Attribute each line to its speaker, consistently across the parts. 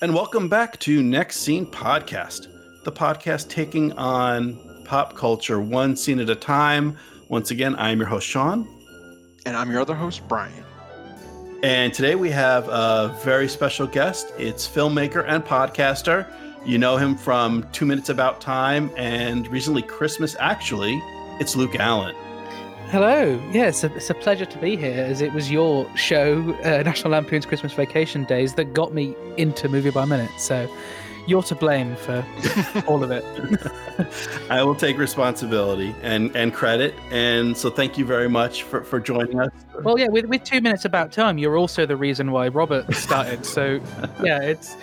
Speaker 1: And welcome back to Next Scene Podcast, the podcast taking on pop culture one scene at a time. Once again, I'm your host, Sean.
Speaker 2: And I'm your other host, Brian.
Speaker 1: And today we have a very special guest. It's filmmaker and podcaster. You know him from Two Minutes About Time and recently Christmas Actually. It's Luke Allen.
Speaker 3: Hello. Yeah, it's a, it's a pleasure to be here as it was your show, uh, National Lampoon's Christmas Vacation Days, that got me into Movie by Minute. So you're to blame for all of it.
Speaker 1: I will take responsibility and, and credit. And so thank you very much for, for joining us.
Speaker 3: Well, yeah, with, with two minutes about time, you're also the reason why Robert started. So, yeah, it's.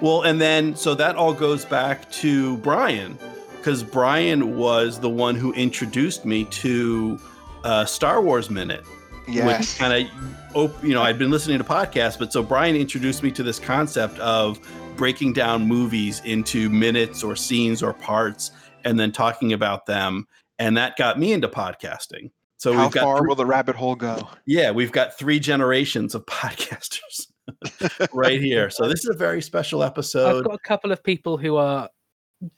Speaker 1: well, and then, so that all goes back to Brian because Brian was the one who introduced me to uh, Star Wars Minute.
Speaker 2: Yes.
Speaker 1: Kind of, you know, I'd been listening to podcasts, but so Brian introduced me to this concept of breaking down movies into minutes or scenes or parts and then talking about them. And that got me into podcasting. So
Speaker 2: how
Speaker 1: we've got
Speaker 2: far
Speaker 1: three,
Speaker 2: will the rabbit hole go?
Speaker 1: Yeah, we've got three generations of podcasters right here. So this is a very special episode.
Speaker 3: I've got a couple of people who are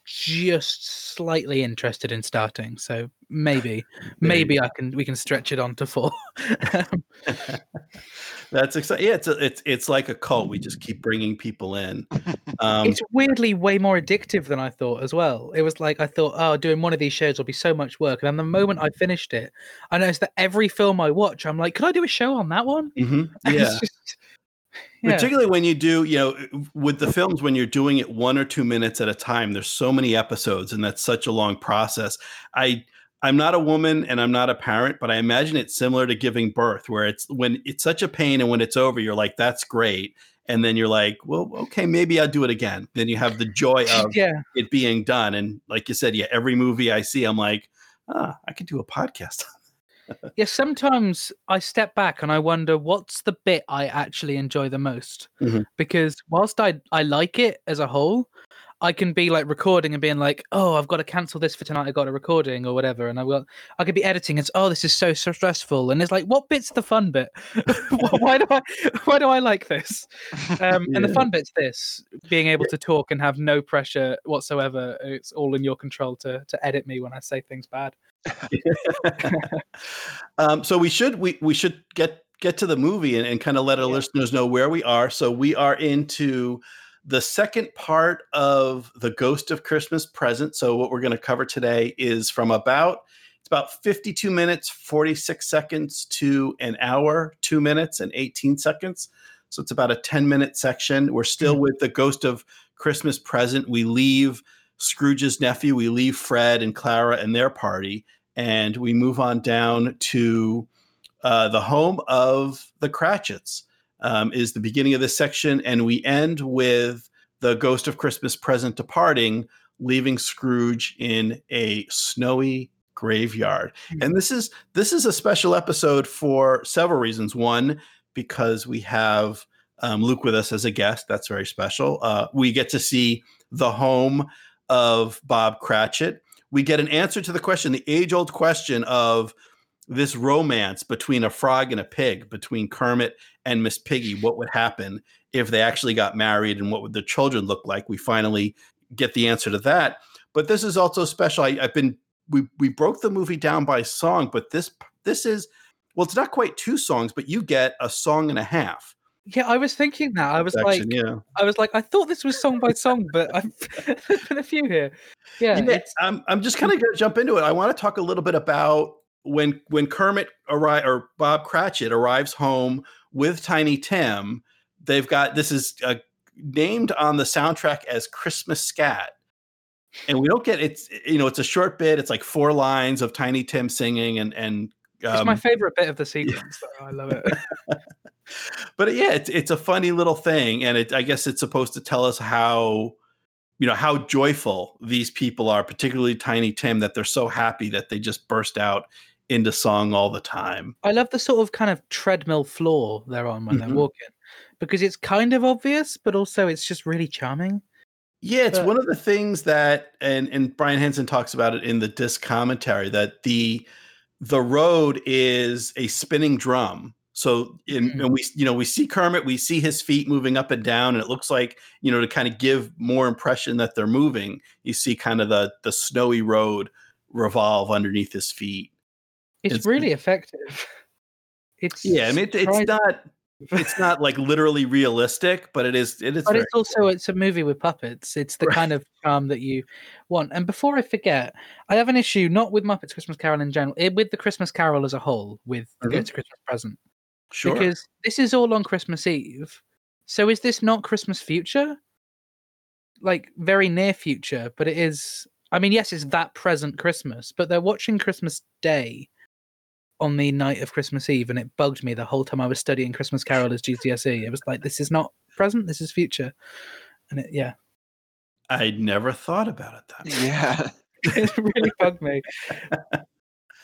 Speaker 3: just slightly interested in starting. So maybe, maybe I can we can stretch it on to four.
Speaker 1: That's exciting. Yeah, it's a, it's it's like a cult. We just keep bringing people in.
Speaker 3: Um, it's weirdly way more addictive than I thought as well. It was like I thought, oh, doing one of these shows will be so much work, and then the moment I finished it, I noticed that every film I watch, I'm like, could I do a show on that one?
Speaker 1: Mm-hmm. Yeah. Yeah. Particularly when you do, you know, with the films, when you're doing it one or two minutes at a time, there's so many episodes and that's such a long process. I, I'm not a woman and I'm not a parent, but I imagine it's similar to giving birth, where it's when it's such a pain and when it's over, you're like, that's great. And then you're like, well, okay, maybe I'll do it again. Then you have the joy of
Speaker 3: yeah.
Speaker 1: it being done. And like you said, yeah, every movie I see, I'm like, ah, I could do a podcast
Speaker 3: yeah, sometimes I step back and I wonder what's the bit I actually enjoy the most.
Speaker 1: Mm-hmm.
Speaker 3: Because whilst I I like it as a whole, I can be like recording and being like, oh, I've got to cancel this for tonight. I got a recording or whatever, and I will. I could be editing and oh, this is so, so stressful, and it's like, what bit's the fun bit? why do I why do I like this? Um, yeah. And the fun bit's this: being able to talk and have no pressure whatsoever. It's all in your control to to edit me when I say things bad.
Speaker 1: um, so we should we we should get get to the movie and, and kind of let our yeah. listeners know where we are. So we are into the second part of the Ghost of Christmas Present. So what we're going to cover today is from about it's about 52 minutes 46 seconds to an hour 2 minutes and 18 seconds so it's about a 10 minute section we're still mm-hmm. with the ghost of christmas present we leave Scrooge's nephew. We leave Fred and Clara and their party, and we move on down to uh, the home of the Cratchits. Um, is the beginning of this section, and we end with the ghost of Christmas present departing, leaving Scrooge in a snowy graveyard. Mm-hmm. And this is this is a special episode for several reasons. One, because we have um, Luke with us as a guest. That's very special. Uh, we get to see the home of Bob Cratchit, we get an answer to the question, the age old question of this romance between a frog and a pig, between Kermit and Miss Piggy. What would happen if they actually got married and what would the children look like? We finally get the answer to that. But this is also special. I, have been we we broke the movie down by song, but this this is well, it's not quite two songs, but you get a song and a half.
Speaker 3: Yeah, I was thinking that. I was like, yeah. I was like, I thought this was song by song, but I've been a few here. Yeah,
Speaker 1: I'm I'm just kind of gonna jump into it. I want to talk a little bit about when when Kermit arrive or Bob Cratchit arrives home with Tiny Tim. They've got this is uh, named on the soundtrack as Christmas Scat, and we don't get it's you know it's a short bit. It's like four lines of Tiny Tim singing and and
Speaker 3: um, it's my um, favorite bit of the sequence. Yeah. I love it.
Speaker 1: but yeah, it's it's a funny little thing, and it I guess it's supposed to tell us how you know how joyful these people are, particularly Tiny Tim, that they're so happy that they just burst out into song all the time.
Speaker 3: I love the sort of kind of treadmill floor they're on when mm-hmm. they're walking because it's kind of obvious, but also it's just really charming.
Speaker 1: Yeah, it's but, one of the things that and and Brian Henson talks about it in the disc commentary that the the road is a spinning drum So in,
Speaker 3: Mhm.
Speaker 1: and we you know we see Kermit, we see his feet moving up and down, and it looks like you know to kind of give more impression that they're moving. You see kind of the the snowy road revolve underneath his feet.
Speaker 3: It's,
Speaker 1: It's-
Speaker 3: really effective. It's
Speaker 1: Yeah, I mean it, it's not it's not like literally realistic, but it is it is.
Speaker 3: but it's also it's a movie with puppets. It's the
Speaker 1: Right.
Speaker 3: kind of charm that you want. And before I forget, I have an issue not with Muppets Christmas Carol in general, eh, with the Christmas Carol as a whole, with the Go
Speaker 1: Mhm.
Speaker 3: to Christmas Present,
Speaker 1: sure.
Speaker 3: because this is all on Christmas Eve. So is this not Christmas future? Like very near future, but it is. I mean, yes, it's that present Christmas, but they're watching Christmas Day on the night of Christmas Eve, and it bugged me the whole time I was studying Christmas Carol as GCSE. It was like, this is not present, this is future, and it, yeah,
Speaker 1: I never thought about it that. way.
Speaker 2: Yeah.
Speaker 3: it really bugged me.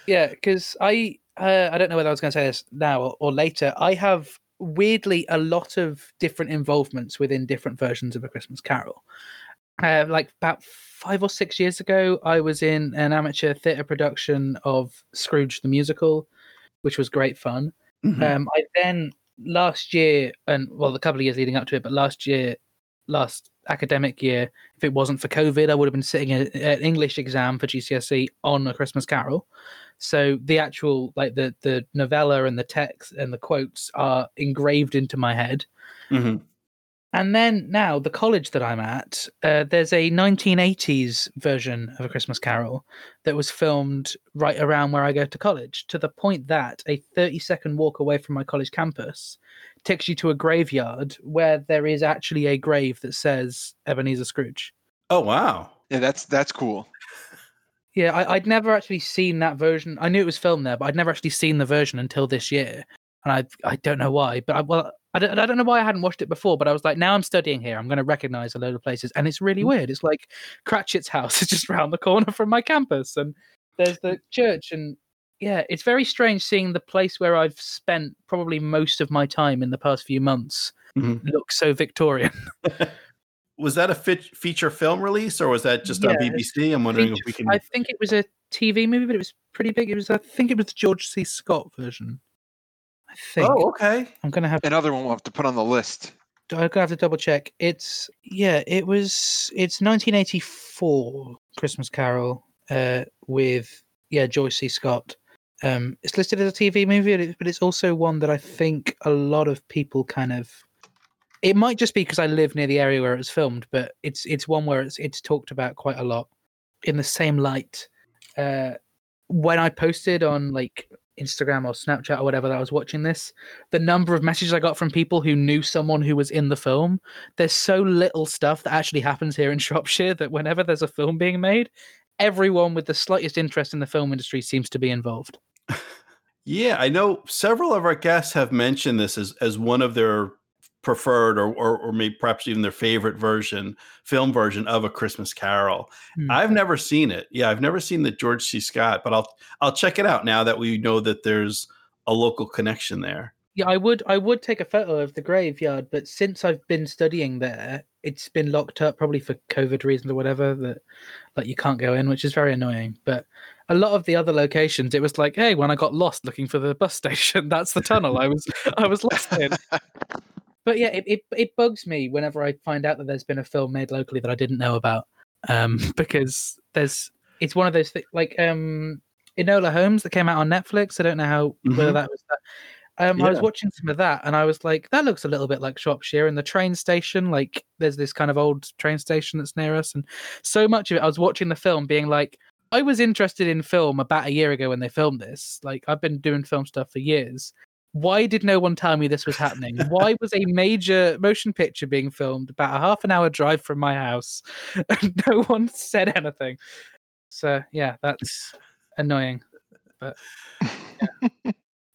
Speaker 3: Yeah, because I uh, I don't know whether I was going to say this now or, or later. I have weirdly a lot of different involvements within different versions of a Christmas Carol. Uh, like about five or six years ago, I was in an amateur theatre production of Scrooge the musical, which was great fun.
Speaker 1: Mhm.
Speaker 3: Um, I then last year, and well, a couple of years leading up to it, but last year, last academic year, if it wasn't for COVID, I would have been sitting at an English exam for GCSE on a Christmas Carol. So the actual, like the the novella and the text and the quotes are engraved into my head.
Speaker 1: Mhm.
Speaker 3: And then now, the college that I'm at, uh, there's a 1980s version of A Christmas Carol that was filmed right around where I go to college, to the point that a 30 second walk away from my college campus takes you to a graveyard where there is actually a grave that says Ebenezer Scrooge.
Speaker 1: Oh wow.
Speaker 2: Yeah, that's that's cool.
Speaker 3: Yeah, I, I'd never actually seen that version. I knew it was filmed there, but I'd never actually seen the version until this year. And I I don't know why, but I, well, I don't, I don't know why I hadn't watched it before, but I was like, now I'm studying here. I'm going to recognize a load of places. And it's really weird. It's like Cratchit's house is just round the corner from my campus. And there's the church. And yeah, it's very strange seeing the place where I've spent probably most of my time in the past few months
Speaker 1: Mhm.
Speaker 3: look so Victorian.
Speaker 1: Was that a fit, feature film release or was that just on BBC? I'm wondering if we can.
Speaker 3: I think it was a TV movie, but it was pretty big. It was, I think it was the George C. Scott version. I think.
Speaker 1: Oh, okay.
Speaker 3: I'm gonna have
Speaker 2: Another one we'll have to put on the list.
Speaker 3: I'm gonna have to double check. It's yeah, it was it's 1984 Christmas Carol uh, with yeah George C. Scott. Um, it's listed as a TV movie, but but it's also one that I think a lot of people kind of. It might just be because I live near the area where it was filmed, but it's it's one where it's it's talked about quite a lot. In the same light, uh, when I posted on like Instagram or Snapchat or whatever that I was watching this, the number of messages I got from people who knew someone who was in the film. There's so little stuff that actually happens here in Shropshire that whenever there's a film being made, everyone with the slightest interest in the film industry seems to be involved.
Speaker 1: Yeah, I know several of our guests have mentioned this as, as one of their preferred or, or or maybe perhaps even their favorite version, film version of a Christmas Carol.
Speaker 3: Hmm.
Speaker 1: I've never seen it. Yeah, I've never seen the George C. Scott, but I'll I'll check it out now that we know that there's a local connection there.
Speaker 3: Yeah, I would I would take a photo of the graveyard, but since I've been studying there, it's been locked up probably for COVID reasons or whatever that like you can't go in, which is very annoying. But a lot of the other locations, it was like, hey, when I got lost looking for the bus station, that's the tunnel I was I was lost in. But yeah, it, it it bugs me whenever I find out that there's been a film made locally that I didn't know about. Um, because there's it's one of those things like um Enola Holmes that came out on Netflix. I don't know how whether
Speaker 1: Mhm.
Speaker 3: that was that. Um, I was watching some of that, and I was like, "That looks a little bit like Shropshire." And the train station, like, there's this kind of old train station that's near us, and so much of it. I was watching the film, being like, "I was interested in film about a year ago when they filmed this. Like, I've been doing film stuff for years. Why did no one tell me this was happening? Why was a major motion picture being filmed about a half an hour drive from my house, and no one said anything?" So yeah, that's annoying. But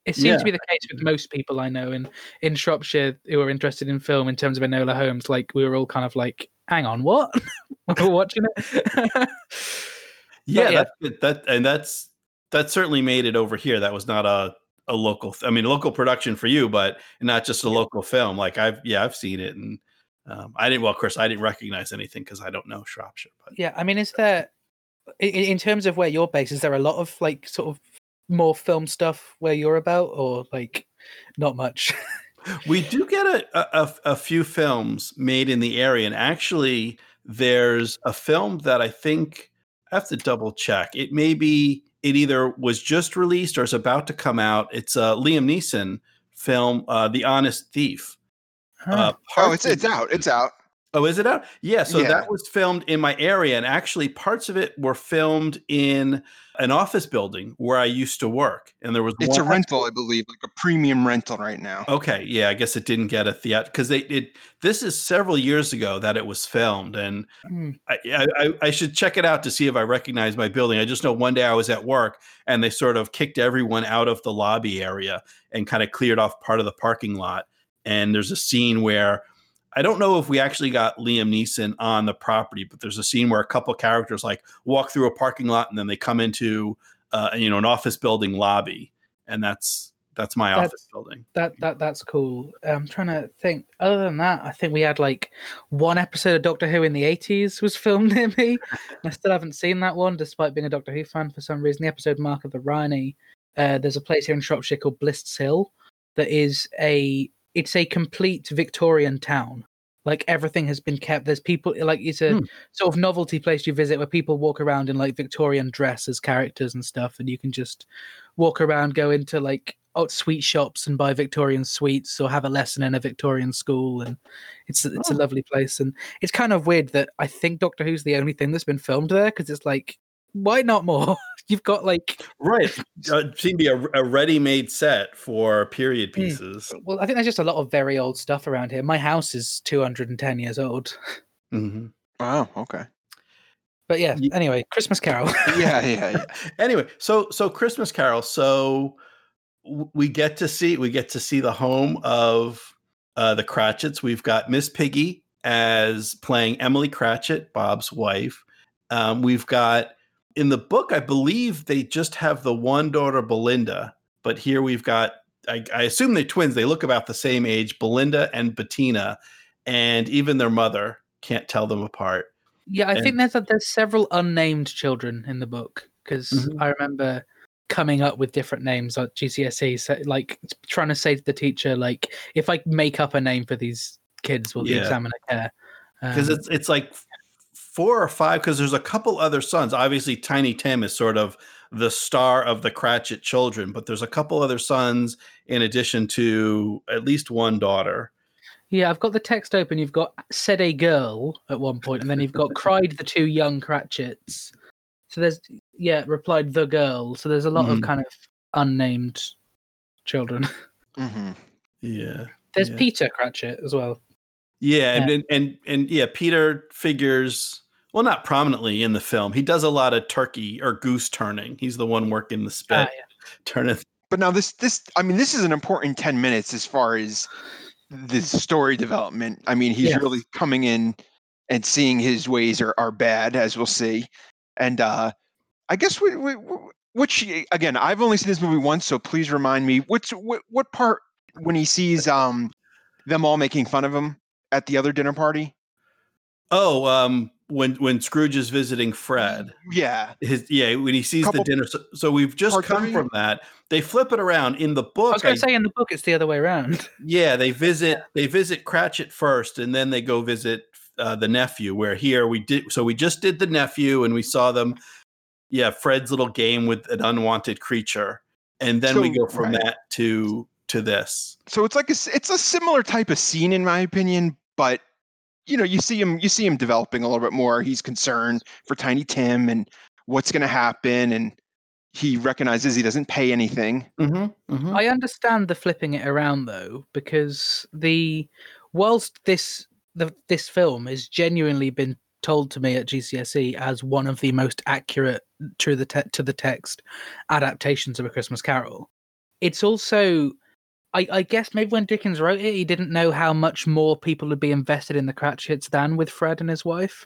Speaker 3: it seems
Speaker 1: Yeah.
Speaker 3: to be the case with most people I know in in Shropshire who are interested in film in terms of Enola Holmes. Like we were all kind of like, "Hang on, what?" we're watching it.
Speaker 1: Yeah,
Speaker 3: yeah.
Speaker 1: That, that and that's that certainly made it over here. That was not a a local. th- I mean, local production for you, but not just a local film. Like I've yeah, I've seen it, and um, I didn't. Well, of course, I didn't recognize anything because I don't know Shropshire. But
Speaker 3: yeah, I mean, is there in, in terms of where you're based? Is there a lot of like sort of more film stuff where you're about, or like not much.
Speaker 1: we do get a, a, a few films made in the area, and actually, there's a film that I think I have to double check. It may be it either was just released or is about to come out. It's a Liam Neeson film, uh, The Honest Thief.
Speaker 2: Uh, oh, it's it's out. It's out.
Speaker 1: Oh, is it out? Yeah. So
Speaker 2: Yeah.
Speaker 1: that was filmed in my area, and actually, parts of it were filmed in an office building where I used to work. And there was
Speaker 2: It's a rental, I believe, like a premium rental right now.
Speaker 1: Okay, yeah, I guess it didn't get a theater because they it. This is several years ago that it was filmed, and.
Speaker 3: Hmm.
Speaker 1: I, I I- I should check it out to see if I recognize my building. I just know one day I was at work and they sort of kicked everyone out of the lobby area and kind of cleared off part of the parking lot. And there's a scene where I don't know if we actually got Liam Neeson on the property, but there's a scene where a couple characters like walk through a parking lot and then they come into uh, you know an office building lobby, and that's that's my
Speaker 3: That's-
Speaker 1: office building.
Speaker 3: That that that's cool. I'm trying to think. Other than that, I think we had like one episode of Doctor Who in the 80s was filmed near me. I still haven't seen that one, despite being a Doctor Who fan for some reason. The episode Mark of the Rani. Uh, there's a place here in Shropshire called Blists Hill that is a it's a complete Victorian town. Like everything has been kept. There's people like it's a
Speaker 1: Hmm.
Speaker 3: sort of novelty place you visit where people walk around in like Victorian dress as characters and stuff, and you can just walk around, go into like sweet shops and buy Victorian sweets or have a lesson in a Victorian school, and it's it's
Speaker 1: Oh.
Speaker 3: a lovely place. And it's kind of weird that I think Doctor Who's the only thing that's been filmed there because it's like why not more? You've got like
Speaker 1: Right. Uh, seemed to be a, a ready-made set for period
Speaker 3: Hmm.
Speaker 1: pieces.
Speaker 3: well, I think there's just a lot of very old stuff around here. My house is 210 years old,
Speaker 1: Mhm.
Speaker 2: Wow. Okay.
Speaker 3: but yeah.
Speaker 1: Ye-
Speaker 3: Anyway, Christmas Carol.
Speaker 2: Yeah. Yeah. yeah.
Speaker 1: Anyway, so so Christmas Carol. So we get to see we get to see the home of uh, the Cratchits. We've got Miss Piggy as playing Emily Cratchit, Bob's wife. Um, we've got in the book, I believe they just have the one daughter, Belinda, but here we've got. I, I assume they're twins. They look about the same age, Belinda and Bettina, and even their mother can't tell them apart.
Speaker 3: Yeah, I
Speaker 1: And-
Speaker 3: think there's a, there's several unnamed children in the book because
Speaker 1: Mhm.
Speaker 3: I remember coming up with different names at GCSE, so, like trying to say to the teacher, like if I make up a name for these kids, will the
Speaker 1: Yeah.
Speaker 3: examiner care?
Speaker 1: because
Speaker 3: Um,
Speaker 1: it's it's like four or five because there's a couple other sons obviously tiny tim is sort of the star of the cratchit children but there's a couple other sons in addition to at least one daughter
Speaker 3: yeah, I've got the text open. You've got said a girl at one point, and then you've got cried the two young Cratchits. So there's yeah, replied the girl. So there's a lot of
Speaker 1: Mhm.
Speaker 3: kind of unnamed children.
Speaker 2: hmm
Speaker 1: yeah
Speaker 3: There's
Speaker 1: Yeah.
Speaker 3: Peter Cratchit as well.
Speaker 1: yeah and, and and and yeah peter figures well not prominently in the film he does a lot of turkey or goose turning he's the one working the spit
Speaker 3: Ah, yeah.
Speaker 1: turning
Speaker 2: But now this this I mean this is an important ten minutes as far as the story development. I mean he's
Speaker 3: Yeah.
Speaker 2: really coming in and seeing his ways are, are bad as we'll see, and uh I guess we, we, we- which again I've only seen this movie once, so please remind me what's what what part when he sees um them all making fun of him at the other dinner party.
Speaker 1: oh um when when scrooge is visiting fred
Speaker 2: Yeah,
Speaker 1: his yeah when he sees
Speaker 2: Couple
Speaker 1: the dinner so, so we've just come
Speaker 2: three?
Speaker 1: from that they flip it around in the
Speaker 3: I
Speaker 1: book
Speaker 3: was going
Speaker 1: I-
Speaker 3: to say in the book it's the other way around.
Speaker 1: yeah they visit they visit cratchit first and then they go visit uh, the nephew where here we did so we just did the nephew and we saw them yeah fred's little game with an unwanted creature and then we go from
Speaker 2: right.
Speaker 1: that to to this
Speaker 2: so it's like a, s- it's a similar type of scene in my opinion but you know you see him you see him developing a little bit more he's concerned for tiny tim and what's going to happen and he recognizes he doesn't pay anything
Speaker 1: mm-hmm, mm-hmm.
Speaker 3: I understand the flipping it around though, because the whilst this the this film has genuinely been told to me at GCSE as one of the most accurate to the te- to the text adaptations of A Christmas Carol, it's also. I, I guess maybe when Dickens wrote it, he didn't know how much more people would be invested in the Cratchits than with Fred and his wife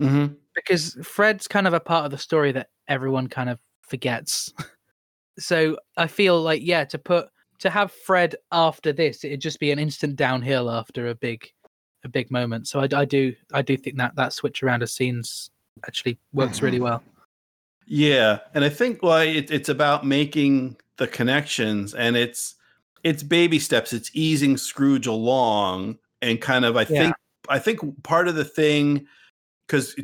Speaker 1: Mm-hmm.
Speaker 3: because Fred's kind of a part of the story that everyone kind of forgets. so I feel like yeah, to put to have Fred after this, it'd just be an instant downhill after a big a big moment. So I, I do I do think that that switch around of scenes actually works really well.
Speaker 1: Yeah, and I think well, it, it's about making the connections, and it's it's baby steps. It's easing Scrooge along, and kind of I
Speaker 3: Yeah.
Speaker 1: think I think part of the thing because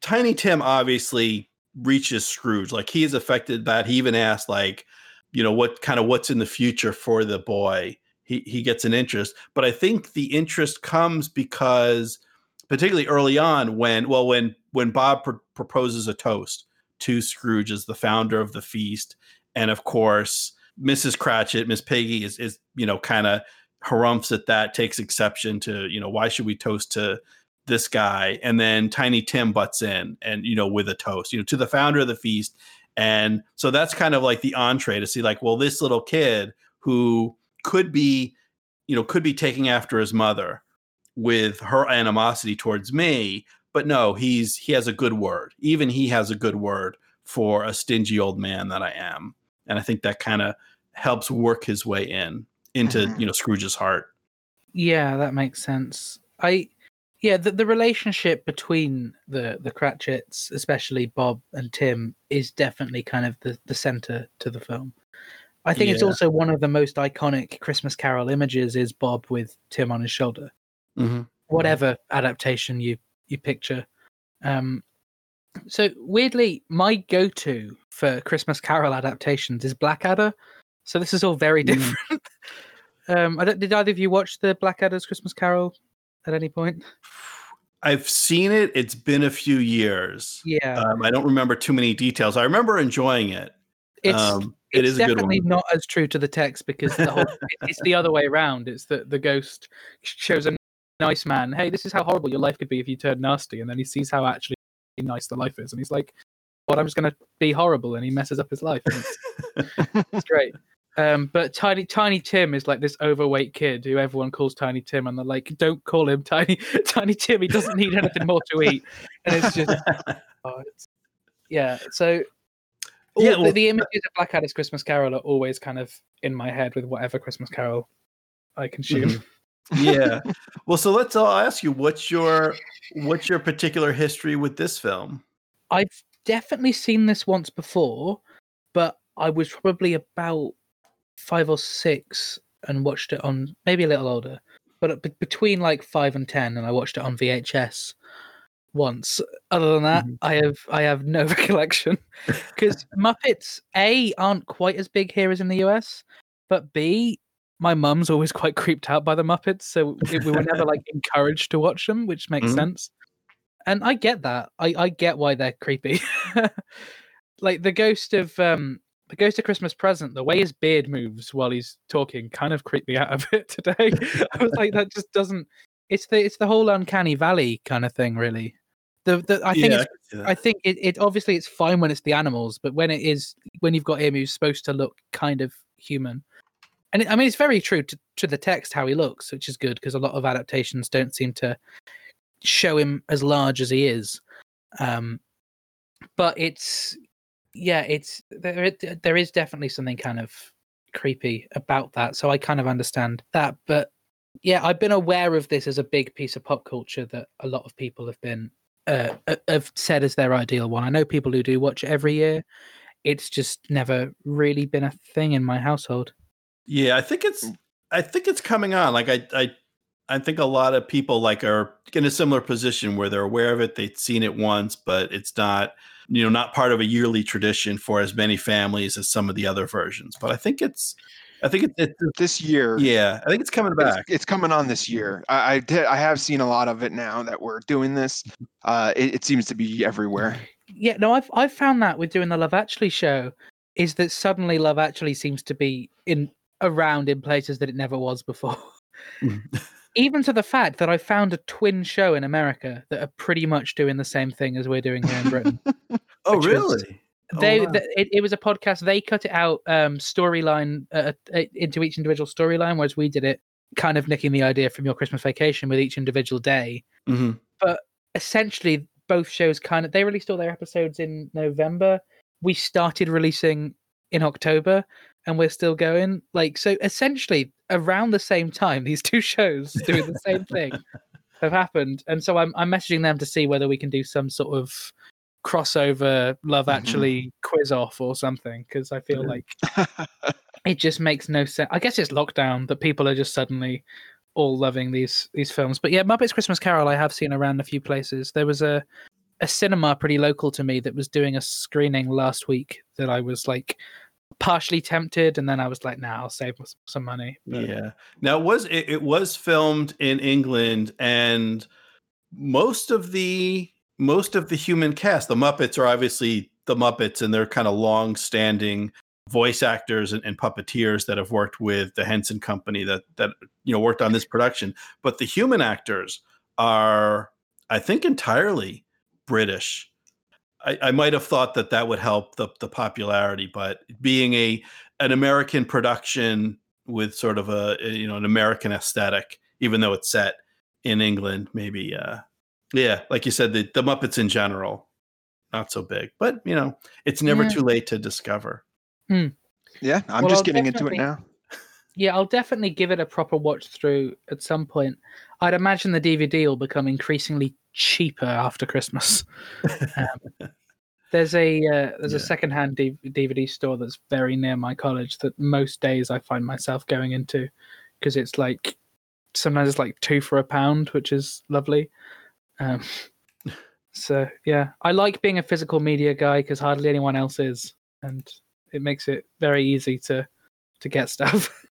Speaker 1: Tiny Tim obviously reaches Scrooge, like he is affected by that. He even asked like, you know, what kind of what's in the future for the boy. He he gets an interest, but I think the interest comes because particularly early on when well when when Bob pr- proposes a toast to Scrooge as the founder of the feast, and of course Mrs. Cratchit, Miss Piggy is is you know kind of harumphs at that, takes exception to you know why should we toast to this guy, and then Tiny Tim butts in and you know with a toast, you know to the founder of the feast, and so that's kind of like the entree to see like well this little kid who could be you know could be taking after his mother with her animosity towards me but no he's he has a good word. Even he has a good word for a stingy old man that i am. And i think that kind of helps work his way in into
Speaker 2: Mhm.
Speaker 1: you know scrooge's heart
Speaker 3: Yeah, that makes sense. I yeah, the, the relationship between the the Cratchits, especially Bob and Tim, is definitely kind of the, the center to the film. I think it's also one of the most iconic Christmas Carol images is Bob with Tim on his shoulder.
Speaker 1: mm-hmm.
Speaker 3: Whatever adaptation you you picture. Um so weirdly, my go-to for Christmas Carol adaptations is Blackadder. So this is all very
Speaker 1: Mm.
Speaker 3: different. um, I don't, did either of you watch the Blackadder's Christmas Carol at any point?
Speaker 1: i've seen it it's been a few years
Speaker 3: Yeah,
Speaker 1: um, i don't remember too many details i remember enjoying it
Speaker 3: it's
Speaker 1: um, it
Speaker 3: it's
Speaker 1: is a good
Speaker 3: definitely not as true to the text because the whole it's the other way around. It's that the ghost shows a nice man, hey, this is how horrible your life could be if you turned nasty, and then he sees how actually nice the life is, and he's like, "What? I'm just gonna be horrible," and he messes up his life. and It's, it's great. Um, but Tiny Tiny Tim is like this overweight kid who everyone calls Tiny Tim, and they're like, "Don't call him Tiny Tiny Tim. He doesn't need anything more to eat." And it's just Oh, it's, yeah. So,
Speaker 1: Yeah,
Speaker 3: the,
Speaker 1: well-
Speaker 3: the images of Blackadder's Christmas Carol are always kind of in my head with whatever Christmas Carol I consume.
Speaker 1: Mhm. yeah well so let's all ask you what's your what's your particular history with this film
Speaker 3: I've definitely seen this once before, but I was probably about five or six and watched it on maybe a little older, but be- between like five and ten, and I watched it on VHS once. Other than that,
Speaker 1: Mhm.
Speaker 3: I have I have no recollection because Muppets A aren't quite as big here as in the US, but B my mum's always quite creeped out by the Muppets, so we we were never like encouraged to watch them, which makes
Speaker 1: Mhm.
Speaker 3: sense. And I get that. I I get why they're creepy. like the ghost of um the ghost of Christmas present, the way his beard moves while he's talking kind of creeped me out of it today. I was like, that just doesn't it's the it's the whole uncanny valley kind of thing, really. The the I think
Speaker 1: Yeah,
Speaker 3: it's
Speaker 1: I can see that.
Speaker 3: I think it, it obviously it's fine when it's the animals, but when it is when you've got him who's supposed to look kind of human, and it, I mean it's very true to, to the text how he looks, which is good because a lot of adaptations don't seem to show him as large as he is. Um, but it's yeah, it's there. There is definitely something kind of creepy about that, so I kind of understand that. But yeah, I've been aware of this as a big piece of pop culture that a lot of people have been uh, uh, have said as their ideal one. I know people who do watch it every year. It's just never really been a thing in my household.
Speaker 1: Yeah, I think it's I think it's coming on. Like I I I think a lot of people like are in a similar position where they're aware of it, they've seen it once, but it's not you know not part of a yearly tradition for as many families as some of the other versions. But I think it's I think it, it
Speaker 2: this year.
Speaker 1: yeah, I think it's coming
Speaker 2: It's,
Speaker 1: back.
Speaker 2: it's coming on this year. I I, did, I have seen a lot of it now that we're doing this. Uh, it, it seems to be everywhere.
Speaker 3: Yeah, no, I've I've found that with doing the Love Actually show, is that suddenly Love Actually seems to be in around in places that it never was before. Even to the fact that I found a twin show in America that are pretty much doing the same thing as we're doing here in Britain.
Speaker 1: oh, really? Oh,
Speaker 3: they
Speaker 1: wow.
Speaker 3: th- it, it was a podcast they cut it out um storyline uh, uh, into each individual storyline whereas we did it kind of nicking the idea from your christmas vacation with each individual day
Speaker 1: Mhm.
Speaker 3: essentially both shows kind of they released all their episodes in november we started releasing in october and we're still going like so essentially around the same time these two shows doing the same thing have happened and so I'm, I'm messaging them to see whether we can do some sort of crossover love
Speaker 2: Mhm.
Speaker 3: actually quiz off or something because i feel like it just makes no sense. I guess it's lockdown that people are just suddenly all loving these these films. But yeah, Muppets Christmas Carol I have seen around a few places. There was a a cinema pretty local to me that was doing a screening last week that I was like partially tempted and then I was like, nah, I'll save some money.
Speaker 1: But... Yeah. Now it was it, it was filmed in England and most of the most of the human cast, the Muppets are obviously the Muppets and they're kind of long standing voice actors and, and, puppeteers that have worked with the Henson Company that that you know worked on this production. But the human actors are, I think, entirely British. I, I might have thought that that would help the the popularity, but being a an American production with sort of a, a you know an American aesthetic, even though it's set in England, maybe uh, yeah, like you said, the, the Muppets in general not so big, but you know, it's never yeah. too late to discover.
Speaker 3: Hmm.
Speaker 2: Yeah, I'm well, just I'll getting into it now.
Speaker 3: Yeah, I'll definitely give it a proper watch through at some point. I'd imagine the DVD will become increasingly cheaper after Christmas. um, there's a uh, there's yeah. a secondhand DVD store that's very near my college that most days I find myself going into because it's like sometimes it's like two for a pound, which is lovely. Um, so yeah, I like being a physical media guy because hardly anyone else is, and it makes it very easy to to get stuff.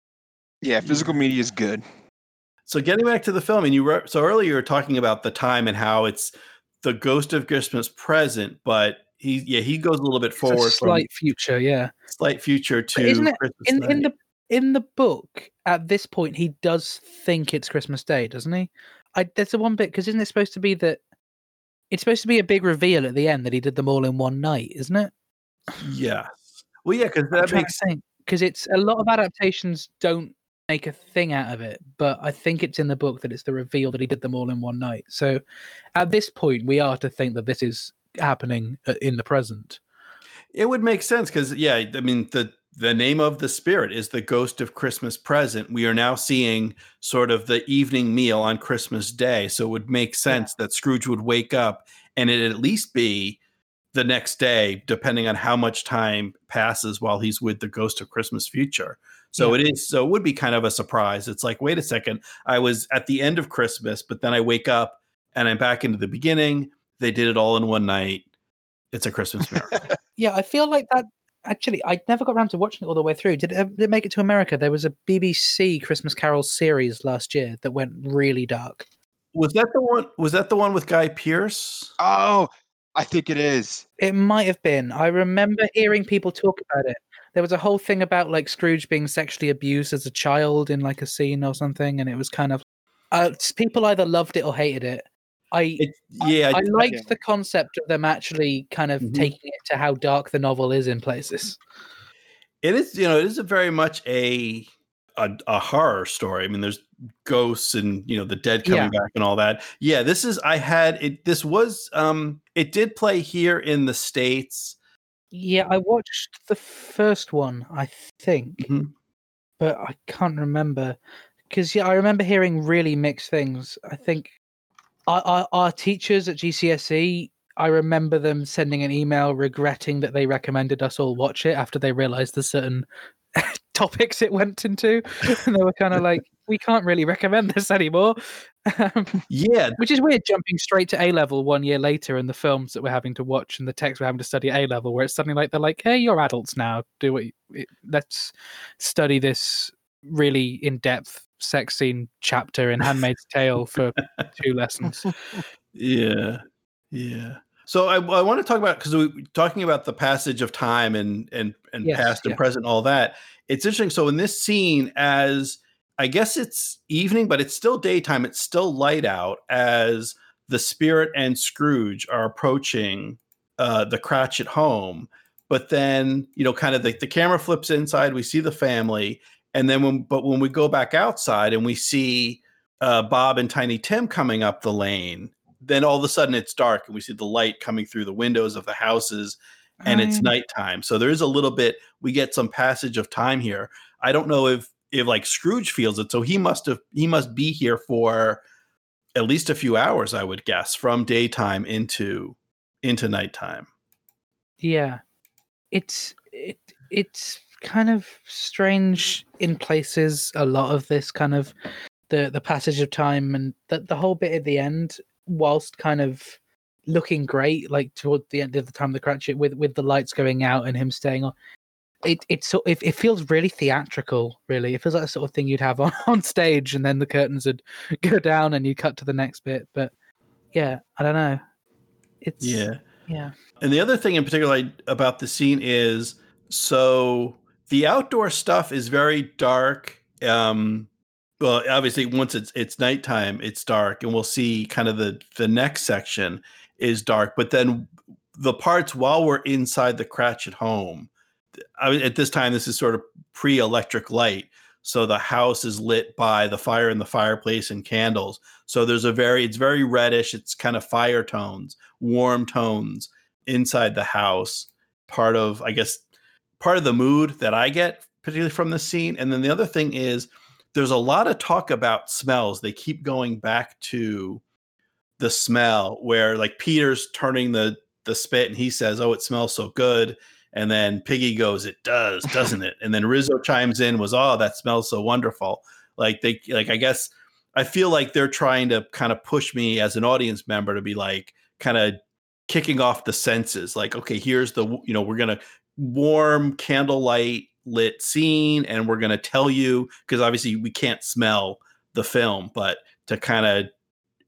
Speaker 2: Yeah, physical media is good.
Speaker 1: So getting back to the film, and you were so earlier you were talking about the time and how it's the ghost of Christmas present, but he yeah he goes a little bit forward,
Speaker 3: slight future, yeah,
Speaker 1: slight future to
Speaker 3: but isn't it in, in the in the book at this point he does think it's Christmas Day, doesn't he? I there's the one bit because isn't it supposed to be that it's supposed to be a big reveal at the end that he did them all in one night, isn't it?
Speaker 1: Yeah. Well, yeah, because that makes
Speaker 3: sense. Because it's a lot of adaptations don't make a thing out of it, but I think it's in the book that it's the reveal that he did them all in one night. So at this point, we are to think that this is happening uh, in the present.
Speaker 1: It would make sense because, yeah, I mean, the the name of the spirit is the ghost of Christmas present. We are now seeing sort of the evening meal on Christmas Day. So it would make sense yeah. that Scrooge would wake up and it at least be the next day, depending on how much time passes while he's with the ghost of Christmas future. So yeah. it is so it would be kind of a surprise. It's like, wait a second, I was at the end of Christmas, but then I wake up and I'm back into the beginning. They did it all in one night. It's a Christmas miracle.
Speaker 3: yeah, I feel like that actually I never got around to watching it all the way through. Did it, did it make it to America? There was a BBC Christmas Carol series last year that went really dark.
Speaker 1: Was that the one? Was that the one with Guy Pearce?
Speaker 2: Oh, I think it is.
Speaker 3: It might have been. I remember hearing people talk about it. There was a whole thing about like Scrooge being sexually abused as a child in like a scene or something, and it was kind of uh, people either loved it or hated it. I it, yeah, I, I liked yeah. the concept of them actually kind of mm-hmm. taking it to how dark the novel is in places.
Speaker 1: It is, you know, it is a very much a a, a horror story. I mean, there's ghosts and you know the dead coming yeah. back and all that. Yeah, this is. I had it. This was. Um, it did play here in the states.
Speaker 3: Yeah, I watched the first one. I think, mm-hmm. but I can't remember because yeah, I remember hearing really mixed things. I think our, our, our teachers at GCSE, I remember them sending an email regretting that they recommended us all watch it after they realized the certain topics it went into. and they were kind of like, we can't really recommend this anymore.
Speaker 1: Yeah.
Speaker 3: Which is weird jumping straight to A level one year later in the films that we're having to watch and the text we're having to study A level, where it's suddenly like, they're like, hey, you're adults now. Do what you, let's study this really in depth sex scene chapter in Handmaid's Tale for two lessons.
Speaker 1: Yeah, yeah. So I, I want to talk about because we are talking about the passage of time and and and yes, past and yeah. present, and all that. It's interesting. So in this scene, as I guess it's evening, but it's still daytime. It's still light out as the spirit and Scrooge are approaching uh, the Cratchit home. But then, you know, kind of the, the camera flips inside. We see the family, and then when but when we go back outside and we see uh, Bob and Tiny Tim coming up the lane, then all of a sudden it's dark and we see the light coming through the windows of the houses and it's nighttime. So there is a little bit we get some passage of time here. I don't know if if like Scrooge feels it. So he must have he must be here for at least a few hours, I would guess, from daytime into into nighttime.
Speaker 3: Yeah. It's it it's kind of strange in places. A lot of this kind of the the passage of time and the the whole bit at the end, whilst kind of looking great, like toward the end of the time of the Cratchit with with the lights going out and him staying on. It it so it, it feels really theatrical. Really, it feels like the sort of thing you'd have on, on stage, and then the curtains would go down and you cut to the next bit. But yeah, I don't know. It's
Speaker 1: Yeah.
Speaker 3: yeah.
Speaker 1: And the other thing in particular about the scene is so the outdoor stuff is very dark. Um, well, obviously, once it's it's nighttime, it's dark, and we'll see kind of the the next section is dark. But then the parts while we're inside the Cratchit home, I, at this time, this is sort of pre-electric light, so the house is lit by the fire in the fireplace and candles. So there's a very it's very reddish. It's kind of fire tones, warm tones inside the house. Part of i guess part of the mood that i get particularly from the scene. And then the other thing is there's a lot of talk about smells. They keep going back to the smell where like peter's turning the the spit and he says oh it smells so good and then piggy goes it does doesn't it? And then rizzo chimes in was oh that smells so wonderful. Like they like i guess i feel like they're trying to kind of push me as an audience member to be like kind of kicking off the senses like okay here's the you know we're gonna warm candlelight lit scene and we're gonna tell you because obviously we can't smell the film but to kind of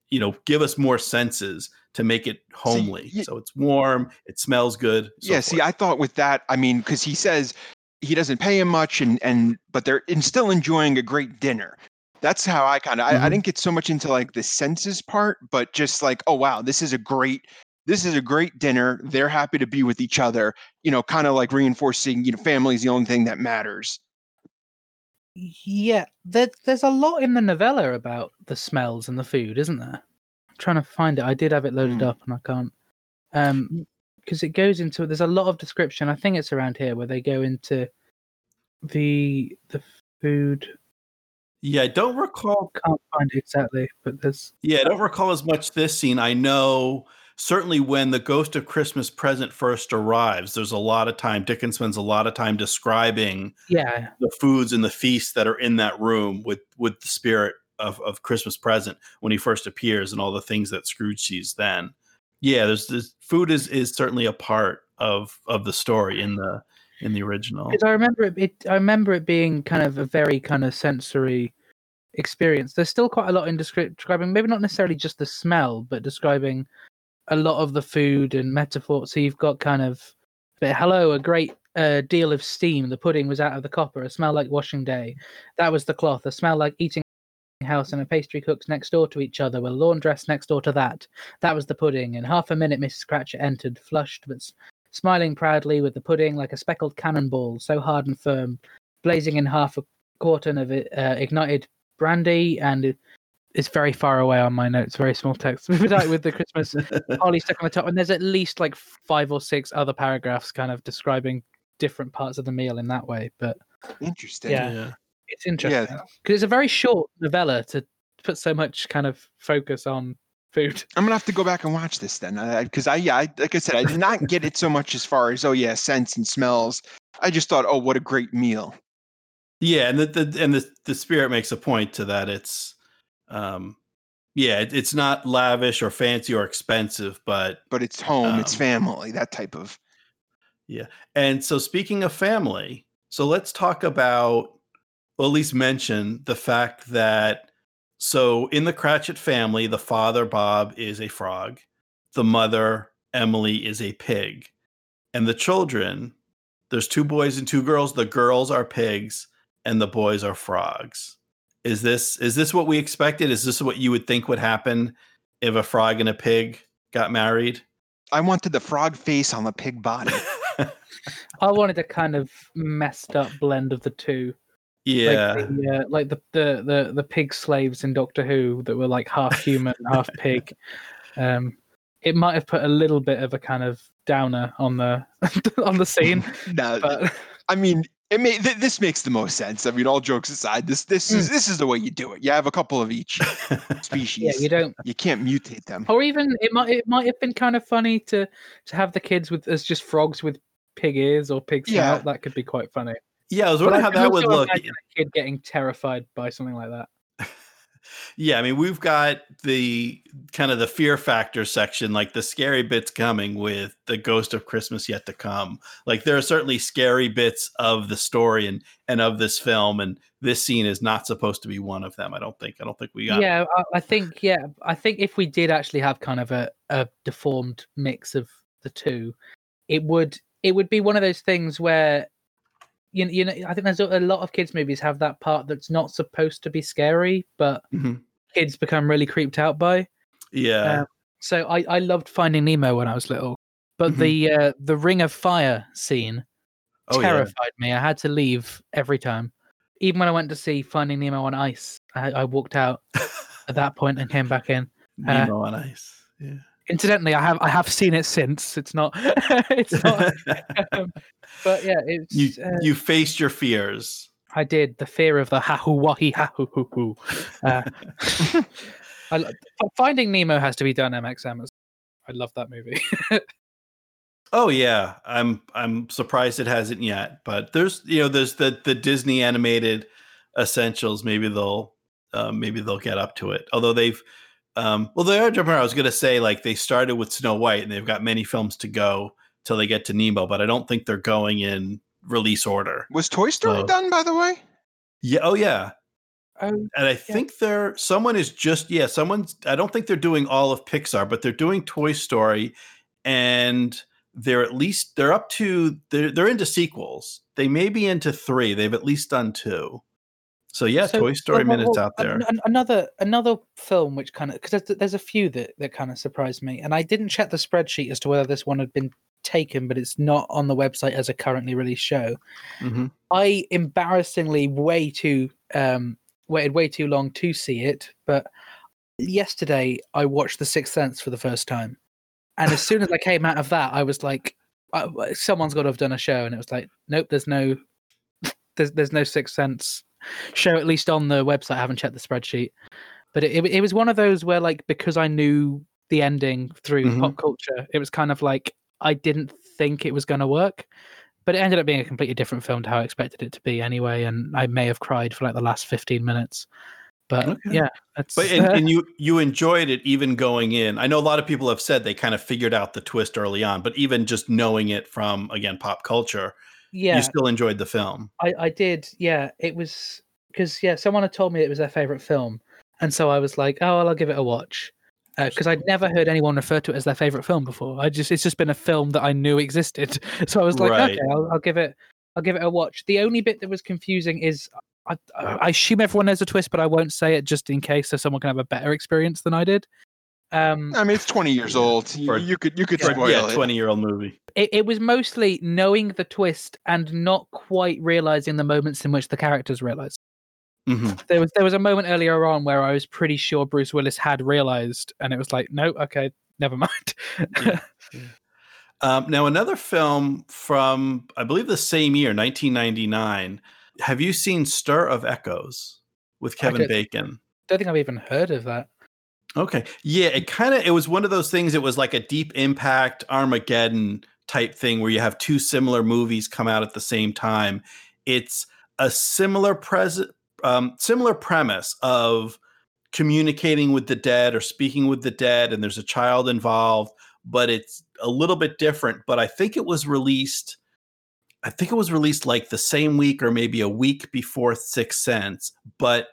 Speaker 1: you know give us more senses to make it homely
Speaker 2: ye-
Speaker 1: so it's warm it smells good so
Speaker 2: yeah, see. I thought with that, I mean, because he says he doesn't pay him much, and and but they're in, still enjoying a great dinner. That's how I kind of. I, I
Speaker 1: Mhm.
Speaker 2: didn't get so much into like the senses part, but just like, oh wow, this is a great. This is a great dinner. They're happy to be with each other. You know, kind of like reinforcing. You know, family is the only thing that matters.
Speaker 3: Yeah, there, there's a lot in the novella about the smells and the food, isn't there? Trying to find it. I did have it loaded
Speaker 2: Hmm.
Speaker 3: up and I can't. Um, because it goes into there's a lot of description. I think it's around here where they go into the the food.
Speaker 1: yeah i don't recall
Speaker 3: Can't find it exactly, but there's
Speaker 1: Yeah, I don't recall as much this scene. I know certainly when the Ghost of Christmas Present first arrives, there's a lot of time. Dickens spends a lot of time describing
Speaker 3: yeah,
Speaker 1: the foods and the feasts that are in that room with with the spirit of, of Christmas Present when he first appears and all the things that Scrooge sees then. Yeah, there's this food is is certainly a part of of the story in the in the original.
Speaker 3: I remember it, it. I remember it being kind of a very kind of sensory experience. There's still quite a lot in descri- describing, maybe not necessarily just the smell, but describing a lot of the food and metaphor. So you've got kind of, but hello, a great uh, deal of steam. The pudding was out of the copper. A smell like washing day. That was the cloth. A smell like eating house and a pastry cook's next door to each other with a laundress next door to that. That was the pudding. In half a minute, Mrs. Cratchit entered, flushed but s- smiling proudly with the pudding like a speckled cannonball, so hard and firm, blazing in half a quartern of it, uh, ignited brandy, and it's very far away on my notes, very small text. with the with the Christmas holly stuck on the top, and there's at least like five or six other paragraphs kind of describing different parts of the meal in that way. But
Speaker 2: Interesting.
Speaker 3: Yeah. It's interesting
Speaker 2: Yeah.
Speaker 3: because it's a very short novella to put so much kind of focus on food.
Speaker 2: I'm gonna have to go back and watch this then, because I, yeah, I, like I said, I did not get it so much as far as oh yeah, scents and smells. I just thought, oh, what a great meal.
Speaker 1: Yeah, and the, the and the the spirit makes a point to that. It's um yeah, it, it's not lavish or fancy or expensive, but
Speaker 2: But it's home, it's
Speaker 1: Um,
Speaker 2: family, that type of.
Speaker 1: Yeah, and so speaking of family, so let's talk about well, at least mention the fact that so in the Cratchit family, the father Bob is a frog, the mother Emily is a pig, and the children, there's two boys and two girls. The girls are pigs, and the boys are frogs. Is this is this what we expected? Is this what you would think would happen if a frog and a pig got married?
Speaker 2: I wanted the frog face on the pig body.
Speaker 3: I wanted a kind of messed up blend of the two.
Speaker 1: Yeah.
Speaker 3: like the, uh, like the, the the the pig slaves in Doctor Who that were like half human, half pig. Um, it might have put a little bit of a kind of downer on the on the scene,
Speaker 2: no,
Speaker 3: but
Speaker 2: I mean, it may, th- this makes the most sense. I mean, all jokes aside, this this is this is the way you do it. You have a couple of each species.
Speaker 3: yeah, you don't.
Speaker 2: You can't mutate them.
Speaker 3: Or even it might it might have been kind of funny to to have the kids with as just frogs with pig ears or pig
Speaker 2: Yeah.
Speaker 3: snout. That could be quite funny.
Speaker 1: Yeah, I was wondering
Speaker 3: I
Speaker 1: how that would look.
Speaker 3: a kid getting terrified by something like that.
Speaker 1: Yeah, I mean, we've got the kind of the fear factor section, like the scary bits coming with the Ghost of Christmas Yet to Come. Like there are certainly scary bits of the story and and of this film, and this scene is not supposed to be one of them. I don't think. I don't think we got.
Speaker 3: Yeah, I, I think yeah, I think if we did actually have kind of a, a deformed mix of the two, it would it would be one of those things where you know, you know I think there's a, a lot of kids movies have that part that's not supposed to be scary, but
Speaker 1: Mhm.
Speaker 3: kids become really creeped out by.
Speaker 1: Yeah.
Speaker 3: Um, So I, I loved Finding Nemo when I was little, but
Speaker 1: Mhm.
Speaker 3: the uh, the Ring of Fire scene
Speaker 1: oh yeah.
Speaker 3: terrified me. I had to leave every time. Even when I went to see Finding Nemo on ice, I, I walked out at that point and came back in.
Speaker 1: Nemo on ice. Yeah.
Speaker 3: Incidentally, I have I have seen it since. It's not. it's not. um, but yeah, it's.
Speaker 1: you
Speaker 3: uh,
Speaker 1: you faced your fears.
Speaker 3: I did the fear of the ha hoo wahi ha hoo hoo hoo. Uh, I, Finding Nemo has to be done MXM. I love that movie.
Speaker 1: Oh yeah, I'm I'm surprised it hasn't yet. But there's you know there's the the Disney animated essentials. Maybe they'll uh, maybe they'll get up to it. Although they've um, well they are jumping. around. I was gonna say like they started with Snow White and they've got many films to go till they get to Nemo. But I don't think they're going in release order.
Speaker 2: Was Toy Story
Speaker 1: So-
Speaker 2: done, by the way?
Speaker 1: Yeah. Oh yeah.
Speaker 3: oh,
Speaker 1: And I think they're someone is just yeah someone's I don't think they're doing all of Pixar, but they're doing Toy Story, and they're at least they're up to they're they're into sequels. They may be into three. They've at least done two. So yeah,
Speaker 3: So,
Speaker 1: Toy Story
Speaker 3: well, well,
Speaker 1: minutes out there.
Speaker 3: an- an- another another film which kind of because there's, there's a few that that kind of surprised me, and I didn't check the spreadsheet as to whether this one had been taken, but it's not on the website as a currently released show.
Speaker 1: Mhm.
Speaker 3: I embarrassingly way too um waited way too long to see it, but yesterday I watched The Sixth Sense for the first time, and as soon as I came out of that, I was like, uh, someone's got to have done a show, and it was like, nope, there's no, there's there's no Sixth Sense show at least on the website. I haven't checked the spreadsheet, but it it, it was one of those where like because I knew the ending through
Speaker 1: Mhm.
Speaker 3: pop culture, it was kind of like I didn't think it was going to work. But it ended up being a completely different film to how I expected it to be anyway, and I may have cried for like the last fifteen minutes. But
Speaker 1: Okay.
Speaker 3: yeah, that's
Speaker 1: But and, and you you enjoyed it even going in. I know a lot of people have said they kind of figured out the twist early on, but even just knowing it from again pop culture,
Speaker 3: yeah,
Speaker 1: you still enjoyed the film.
Speaker 3: I, I did. Yeah, it was because yeah, someone had told me it was their favorite film, and so I was like, oh, well, I'll give it a watch uh, because I'd never heard anyone refer to it as their favorite film before. I just it's just been a film that I knew existed, so I was like,
Speaker 1: Right.
Speaker 3: okay, I'll, I'll give it I'll give it a watch. The only bit that was confusing is. I, I assume everyone knows a twist, but I won't say it just in case so someone can have a better experience than I did. Um,
Speaker 2: I mean, it's 20 years old. You, you could you could
Speaker 3: Yeah.
Speaker 2: spoil
Speaker 1: yeah,
Speaker 2: it.
Speaker 1: twenty year old movie.
Speaker 3: it, it was mostly knowing the twist and not quite realizing the moments in which the characters realized.
Speaker 1: Mhm.
Speaker 3: there was there was a moment earlier on where I was pretty sure Bruce Willis had realized, and it was like, no, okay, never mind.
Speaker 1: Yeah. Um, now, another film from, I believe, the same year, 1999. Have you seen Stir of Echoes with Kevin
Speaker 3: don't-
Speaker 1: Bacon?
Speaker 3: Don't think I've even heard of that.
Speaker 1: Okay. Yeah, it kind of it was one of those things. It was like a deep impact Armageddon type thing where you have two similar movies come out at the same time. It's a similar present um, similar premise of communicating with the dead or speaking with the dead and there's a child involved, but it's a little bit different, but I think it was released I think it was released like the same week or maybe a week before Sixth Sense, but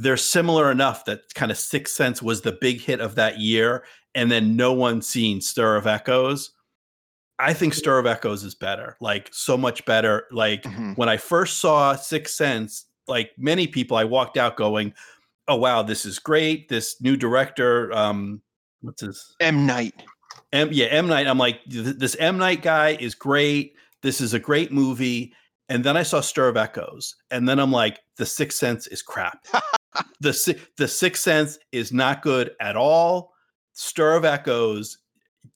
Speaker 1: they're similar enough that kind of Sixth Sense was the big hit of that year, and then no one seen Stir of Echoes. I think Stir of Echoes is better, like so much better. Like
Speaker 2: Mhm.
Speaker 1: when I first saw Sixth Sense, like many people, I walked out going, "Oh wow, this is great! This new director, um, what's his
Speaker 2: M Night.
Speaker 1: M, yeah, M Night. I'm like, this M Night guy is great. This is a great movie. And then I saw Stir of Echoes, and then I'm like, The Sixth Sense is crap. the The Sixth Sense is not good at all. Stir of Echoes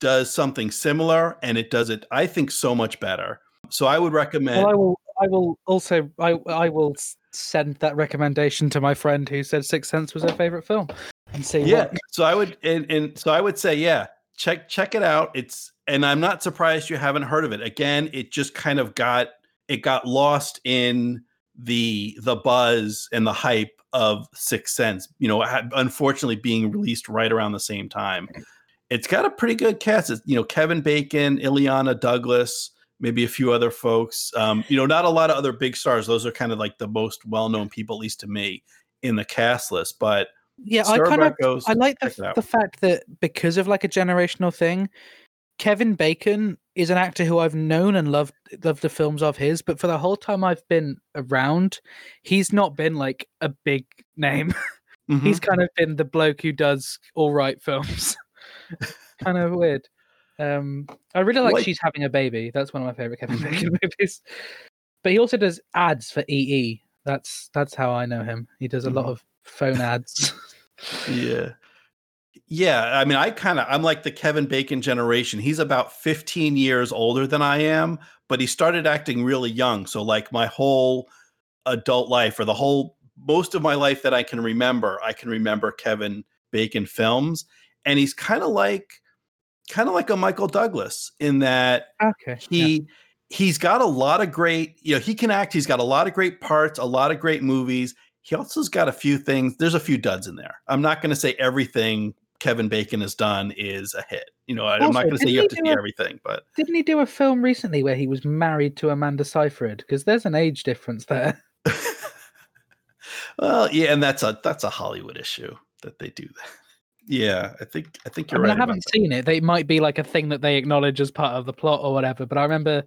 Speaker 1: does something similar, and it does it, I think, so much better. So I would recommend.
Speaker 3: Well, I will. I will also. I I will send that recommendation to my friend who said Sixth Sense was her favorite film, and see.
Speaker 1: yeah
Speaker 3: what-
Speaker 1: so i would and, and so i would say yeah check check it out it's and i'm not surprised you haven't heard of it again it just kind of got it got lost in the the buzz and the hype of Sixth Sense. You know, unfortunately being released right around the same time. It's got a pretty good cast. It's, you know, Kevin Bacon, Illeana Douglas, maybe a few other folks. Um, you know, not a lot of other big stars. Those are kind of like the most well known people, at least to me, in the cast list. But
Speaker 3: yeah, I kind of goes, I like the, the fact that because of like a generational thing, Kevin Bacon is an actor who I've known and loved loved the films of his, but for the whole time I've been around, he's not been like a big name. Mm-hmm. he's kind of been the bloke who does all right films. kind of weird. Um, I really like She's Having a Baby. That's one of my favorite Kevin Bacon movies. But he also does ads for EE. That's that's how I know him. He does a mm-hmm. lot of phone ads.
Speaker 1: yeah. Yeah, I mean, I kind of I'm like the Kevin Bacon generation. He's about 15 years older than I am, but he started acting really young. So like my whole adult life or the whole most of my life that I can remember, I can remember Kevin Bacon films and he's kind of like kind of like a Michael Douglas in that
Speaker 3: okay,
Speaker 1: he yeah. he's got a lot of great, you know, he can act, he's got a lot of great parts, a lot of great movies. He also's got a few things. There's a few duds in there. I'm not going to say everything Kevin Bacon has done is a hit. You know, also, I'm not going to say you have to see a, everything, but
Speaker 3: didn't he do a film recently where he was married to Amanda Seyfried? Because there's an age difference there.
Speaker 1: well, yeah, and that's a that's a Hollywood issue that they do that. Yeah, I think I think you're
Speaker 3: I mean,
Speaker 1: right.
Speaker 3: I haven't seen it. They might be like a thing that they acknowledge as part of the plot or whatever. But I remember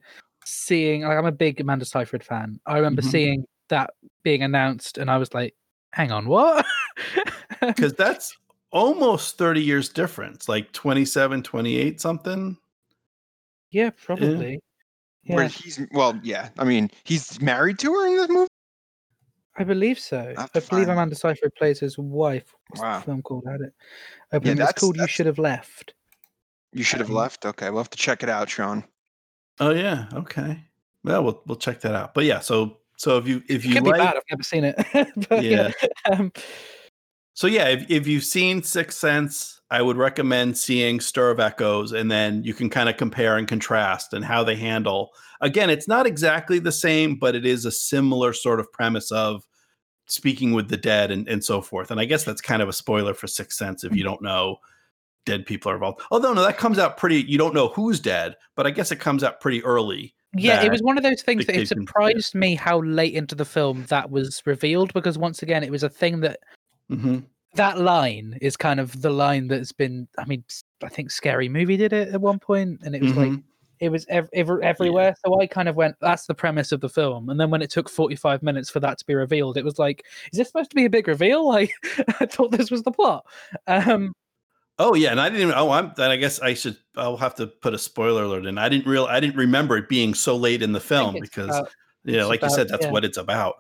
Speaker 3: seeing. Like, I'm a big Amanda Seyfried fan. I remember mm-hmm. seeing that being announced, and I was like, "Hang on, what?"
Speaker 1: Because that's almost 30 years difference, like 27, 28 something.
Speaker 3: Yeah, probably.
Speaker 2: Yeah. Where he's well, yeah. I mean, he's married to her in this movie.
Speaker 3: I believe so. I believe Amanda Seyfried plays his wife. What's wow. the film called? Had it? I believe yeah, it's called "You Should Have Left."
Speaker 2: You should have um, left. Okay, we'll have to check it out, Sean.
Speaker 1: Oh yeah. Okay. Well, we'll we'll check that out. But yeah, so so if you if you
Speaker 3: it could
Speaker 1: like,
Speaker 3: be bad. I've never seen it. but, yeah. yeah. Um,
Speaker 1: so yeah, if if you've seen Sixth Sense, I would recommend seeing Stir of Echoes, and then you can kind of compare and contrast and how they handle. Again, it's not exactly the same, but it is a similar sort of premise of speaking with the dead and, and so forth. And I guess that's kind of a spoiler for Sixth Sense if you mm-hmm. don't know dead people are involved. Although no, that comes out pretty. You don't know who's dead, but I guess it comes out pretty early.
Speaker 3: Yeah, it was one of those things that it surprised me how late into the film that was revealed because once again, it was a thing that
Speaker 1: mm-hmm.
Speaker 3: that line is kind of the line that's been. I mean, I think Scary Movie did it at one point, and it was mm-hmm. like it was ev- ev- everywhere. Yeah. So I kind of went, that's the premise of the film. And then when it took 45 minutes for that to be revealed, it was like, is this supposed to be a big reveal? Like, I thought this was the plot. Um,
Speaker 1: oh yeah, and I didn't. Even, oh, I'm. Then I guess I should. I'll have to put a spoiler alert in. I didn't real. I didn't remember it being so late in the film because, about, yeah, like about, you said, that's yeah. what it's about.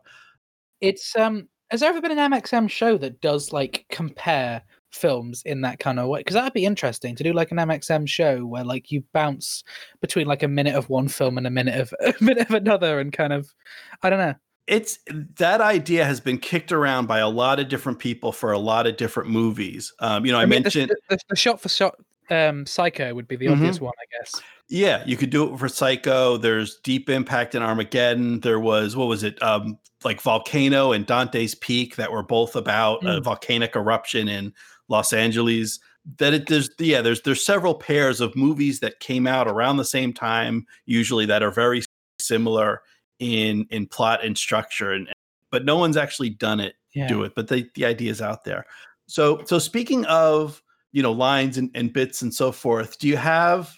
Speaker 3: It's um. Has there ever been an MXM show that does like compare films in that kind of way because that'd be interesting to do like an MXM show where like you bounce between like a minute of one film and a minute of a minute of another and kind of I don't know.
Speaker 1: It's that idea has been kicked around by a lot of different people for a lot of different movies. Um, you know, I, I mean, mentioned
Speaker 3: the, the, the, shot for shot um, Psycho would be the mm-hmm. obvious one, I guess.
Speaker 1: Yeah, you could do it for Psycho. There's Deep Impact in Armageddon. There was what was it? Um, like Volcano and Dante's Peak that were both about mm. a volcanic eruption in Los Angeles. That it there's yeah there's there's several pairs of movies that came out around the same time, usually that are very similar in in plot and structure, and but no one's actually done it yeah. do it. But the the idea is out there. So so speaking of you know lines and, and bits and so forth, do you have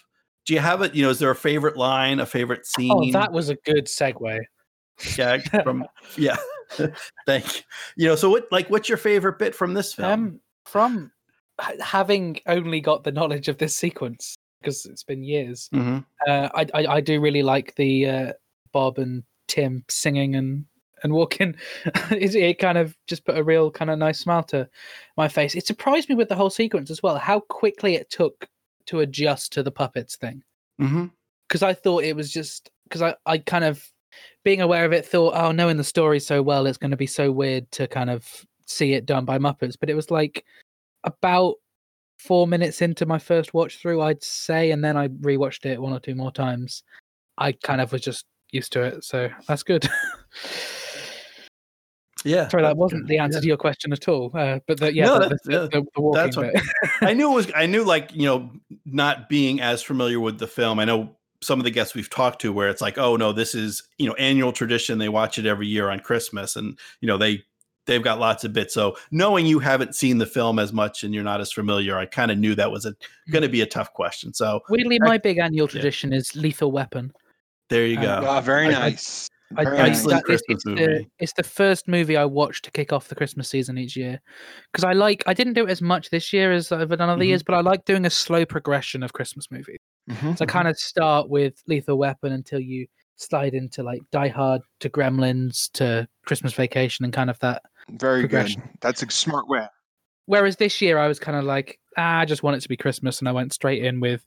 Speaker 1: do you have it? You know, is there a favorite line, a favorite oh, scene?
Speaker 3: Oh, that was a good segue.
Speaker 1: Yeah, from yeah. Thank you. You know, so what like what's your favorite bit from this film? Um,
Speaker 3: from having only got the knowledge of this sequence because it's been years,
Speaker 1: mm-hmm.
Speaker 3: uh, I, I, I do really like the uh, Bob and Tim singing and and walking. it, it kind of just put a real kind of nice smile to my face. It surprised me with the whole sequence as well how quickly it took to adjust to the puppets thing. Because
Speaker 1: mm-hmm.
Speaker 3: I thought it was just because I I kind of being aware of it thought oh knowing the story so well it's going to be so weird to kind of see it done by Muppets, but it was like about four minutes into my first watch through, I'd say, and then I rewatched it one or two more times. I kind of was just used to it, so that's good.
Speaker 1: Yeah,
Speaker 3: Sorry, that wasn't the answer
Speaker 1: Yeah.
Speaker 3: to your question at all. Uh, but the, yeah,
Speaker 1: No,
Speaker 3: the,
Speaker 1: that's-
Speaker 3: the,
Speaker 1: yeah,
Speaker 3: the, the walking
Speaker 1: that's what-
Speaker 3: bit.
Speaker 1: I knew it was. I knew like you know, not being as familiar with the film. I know some of the guests we've talked to where it's like, oh no, this is you know annual tradition. They watch it every year on Christmas, and you know they they've got lots of bits. So knowing you haven't seen the film as much and you're not as familiar, I kind of knew that was going to be a tough question. So
Speaker 3: Weirdly,
Speaker 1: I-
Speaker 3: my big annual
Speaker 1: yeah.
Speaker 3: tradition is Lethal Weapon.
Speaker 1: there you
Speaker 3: Uh,
Speaker 1: go.
Speaker 2: Ah, very
Speaker 1: I- I-
Speaker 2: nice.
Speaker 3: I, I-. That- it's, it's the, it's the first movie I watch to kick off the Christmas season each year because I like I didn't do it as much this year as I've done other
Speaker 1: Mhm.
Speaker 3: years, but I like doing a slow progression of Christmas movies.
Speaker 2: Mhm.
Speaker 3: So I kind of start with Lethal Weapon until you slide into like Die Hard to Gremlins to Christmas Vacation and kind of that.
Speaker 2: Very good. That's a smart way.
Speaker 3: Whereas this year I was kind of like, ah, I just want it to be Christmas, and I went straight in with.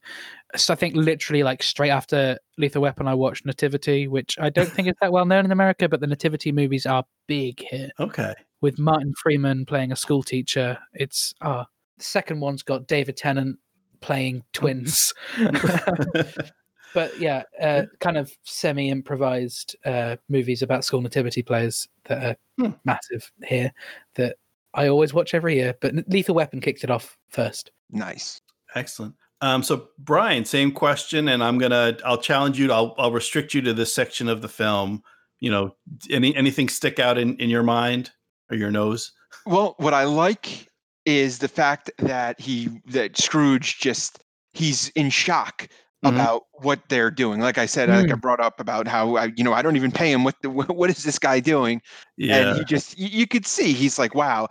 Speaker 3: So I think literally like straight after Lethal Weapon, I watched Nativity, which I don't think is that well known in America, but the Nativity movies are big here.
Speaker 1: Okay.
Speaker 3: with Martin Freeman playing a school teacher. It's uh the second one's got David Tennant playing twins. but yeah, uh, kind of semi-improvised uh, movies about school nativity players that are
Speaker 1: Hmm.
Speaker 3: massive here that I always watch every year. But Lethal Weapon kicked it off first.
Speaker 2: Nice.
Speaker 1: Excellent. Um, so Brian, same question, and I'm gonna I'll challenge you. To, I'll I'll restrict you to this section of the film. You know, any anything stick out in in your mind or your nose?
Speaker 2: Well, what I like is the fact that he that Scrooge just he's in shock
Speaker 1: Mhm.
Speaker 2: about what they're doing. Like I said, I like I brought up about how I, you know I don't even pay him. What the, what is this guy doing?
Speaker 1: Yeah.
Speaker 2: And he just you, you could see he's like, wow.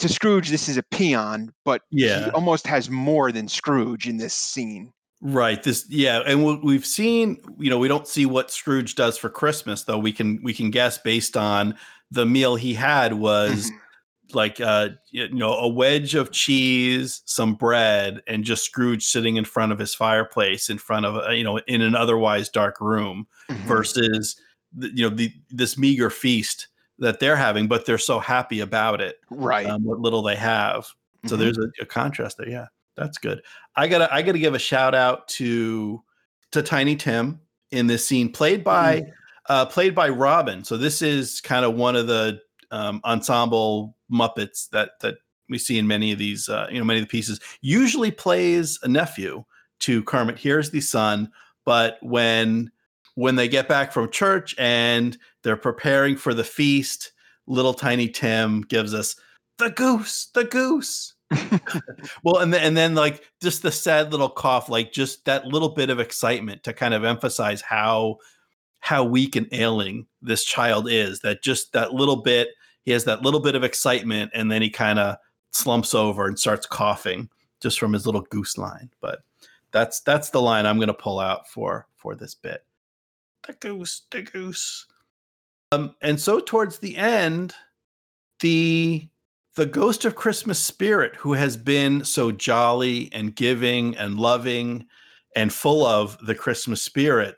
Speaker 2: To Scrooge, this is a peon, but
Speaker 1: Yeah.
Speaker 2: he almost has more than Scrooge in this scene.
Speaker 1: Right. This, yeah, and what we've seen, you know, we don't see what Scrooge does for Christmas, though. We can we can guess based on the meal he had was
Speaker 2: Mhm.
Speaker 1: Like uh you know a wedge of cheese, some bread, and just Scrooge sitting in front of his fireplace, in front of a, you know in an otherwise dark room,
Speaker 2: Mhm.
Speaker 1: versus the, you know the this meager feast that they're having, but they're so happy about it,
Speaker 2: right.
Speaker 1: um, what little they have. So
Speaker 2: Mhm.
Speaker 1: there's a, a contrast there. Yeah, that's good. I gotta I gotta give a shout out to to Tiny Tim in this scene, played by uh, played by Robin. So this is kind of one of the um, ensemble Muppets that that we see in many of these uh, you know many of the pieces. Usually plays a nephew to Kermit. Here's the son, but when when they get back from church and they're preparing for the feast, little tiny Tim gives us the goose, the goose. well, and then, and then like just the sad little cough, like just that little bit of excitement to kind of emphasize how how weak and ailing this child is. That just that little bit, he has that little bit of excitement, and then he kind of slumps over and starts coughing just from his little goose line. But that's that's the line I'm going to pull out for for this bit. The goose, the goose. Um, and so towards the end, the the ghost of Christmas spirit, who has been so jolly and giving and loving and full of the Christmas spirit,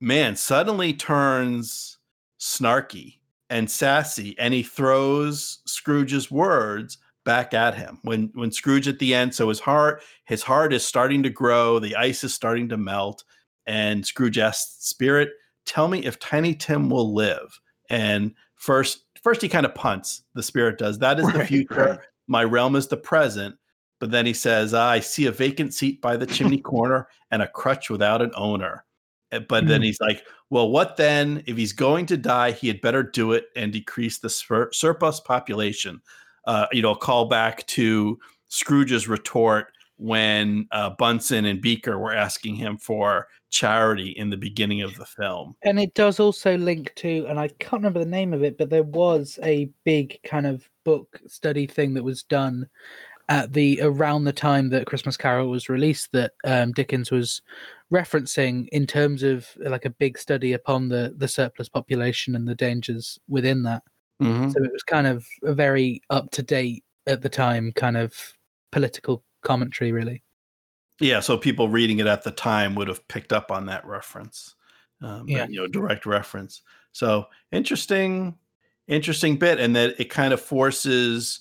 Speaker 1: man, suddenly turns snarky and sassy, and he throws Scrooge's words back at him. When when Scrooge at the end, so his heart his heart is starting to grow, the ice is starting to melt, and Scrooge asks Spirit, "Tell me if Tiny Tim will live." And first first he kind of punts. The spirit does. That is the future.
Speaker 2: right.
Speaker 1: My realm is the present. But then he says, I see a vacant seat by the chimney corner and a crutch without an owner. Uh, But then
Speaker 3: Mm.
Speaker 1: he's like, well, what then? If he's going to die, he had better do it and decrease the sur- surplus population. Uh, you know, call back to Scrooge's retort when uh, Bunsen and Beaker were asking him for charity in the beginning of the film.
Speaker 3: And it does also link to, and I can't remember the name of it, but there was a big kind of book study thing that was done at the around the time that Christmas Carol was released that um, Dickens was referencing in terms of like a big study upon the the surplus population and the dangers within that.
Speaker 1: Mm-hmm.
Speaker 3: So it was kind of a very up to date at the time kind of political commentary, really.
Speaker 1: Yeah, so people reading it at the time would have picked up on that reference. Um,
Speaker 3: Yeah.
Speaker 1: you know, direct reference. So interesting, interesting bit, and that it kind of forces,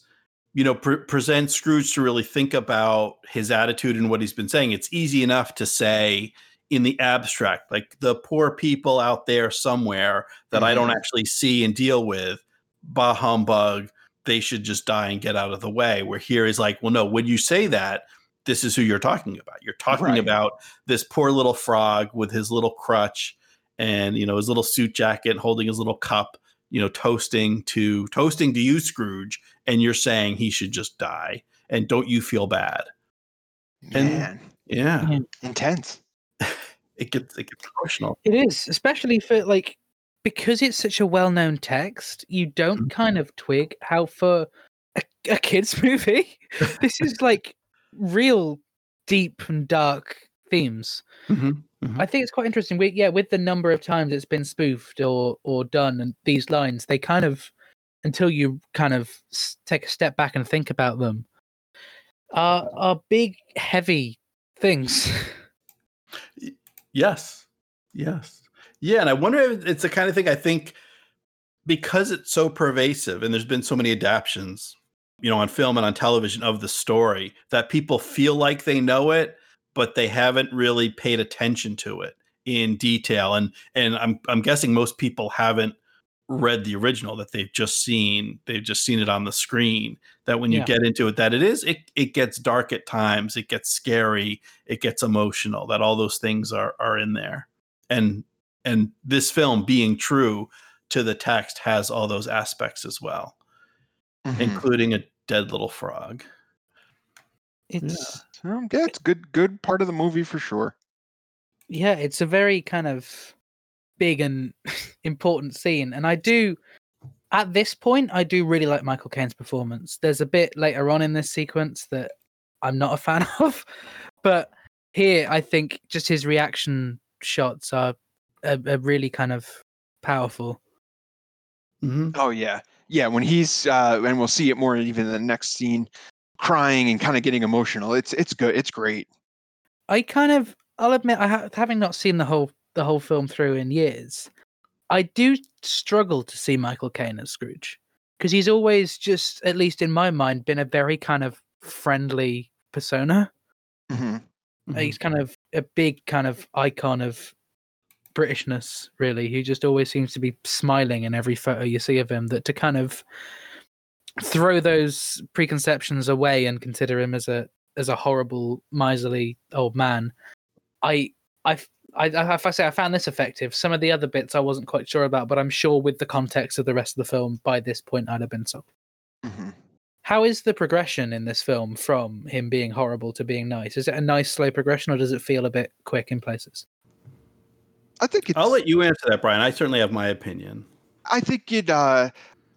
Speaker 1: you know, pre- presents Scrooge to really think about his attitude and what he's been saying. It's easy enough to say in the abstract, like the poor people out there somewhere that I don't
Speaker 2: Mhm.
Speaker 1: actually see and deal with. Bah humbug, they should just die and get out of the way. Where here is like, well, no, when you say that, this is who you're talking about. You're talking
Speaker 2: Right.
Speaker 1: about this poor little frog with his little crutch and you know his little suit jacket holding his little cup you know toasting to toasting to you scrooge and you're saying he should just die and don't you feel bad And-
Speaker 2: Man,
Speaker 1: yeah
Speaker 3: Yeah.
Speaker 2: intense.
Speaker 1: it gets it gets emotional
Speaker 3: It is, especially for like because it's such a well-known text. You don't
Speaker 1: Mhm.
Speaker 3: kind of twig how for a, a kids movie, this is like real deep and dark themes.
Speaker 1: Mhm, mhm.
Speaker 3: I think it's quite interesting. We, yeah, with the number of times it's been spoofed or or done, and these lines, they kind of until you kind of take a step back and think about them, are are big, heavy things.
Speaker 1: yes yes yeah and i wonder if it's the kind of thing i think because it's so pervasive and there's been so many adaptions you know on film and on television of the story that people feel like they know it but they haven't really paid attention to it in detail and and i'm i'm guessing most people haven't read the original that they've just seen they've just seen it on the screen that when you
Speaker 3: Yeah.
Speaker 1: get into it that it is it it gets dark at times it gets scary it gets emotional that all those things are are in there and and this film being true to the text has all those aspects as well
Speaker 2: Mhm.
Speaker 1: including a dead little frog
Speaker 3: It's
Speaker 2: So, yeah, it's good. Good part of the movie for sure.
Speaker 3: yeah, it's a very kind of big and important scene. And I do, at this point, I do really like Michael Caine's performance. There's a bit later on in this sequence that I'm not a fan of, but here I think just his reaction shots are, are, are really kind of powerful.
Speaker 1: Mhm.
Speaker 2: Oh yeah, yeah. When he's uh, and we'll see it more even in the next scene, crying and kind of getting emotional. It's it's good. It's great.
Speaker 3: I kind of, I'll admit, I ha- having not seen the whole the whole film through in years, I do struggle to see Michael Caine as Scrooge because he's always just, at least in my mind, been a very kind of friendly persona.
Speaker 2: hmm
Speaker 1: Mhm.
Speaker 3: He's kind of a big kind of icon of Britishness, really. He just always seems to be smiling in every photo you see of him. That to kind of throw those preconceptions away and consider him as a as a horrible, miserly old man. I I I, I if I say I found this effective. Some of the other bits I wasn't quite sure about, but I'm sure with the context of the rest of the film, by this point I'd have been sold.
Speaker 2: hmm
Speaker 3: How is the progression in this film from him being horrible to being nice? Is it a nice slow progression, or does it feel a bit quick in places?
Speaker 2: I think it's.
Speaker 1: i'll let you answer that brian i certainly have my opinion
Speaker 2: I think it. Uh,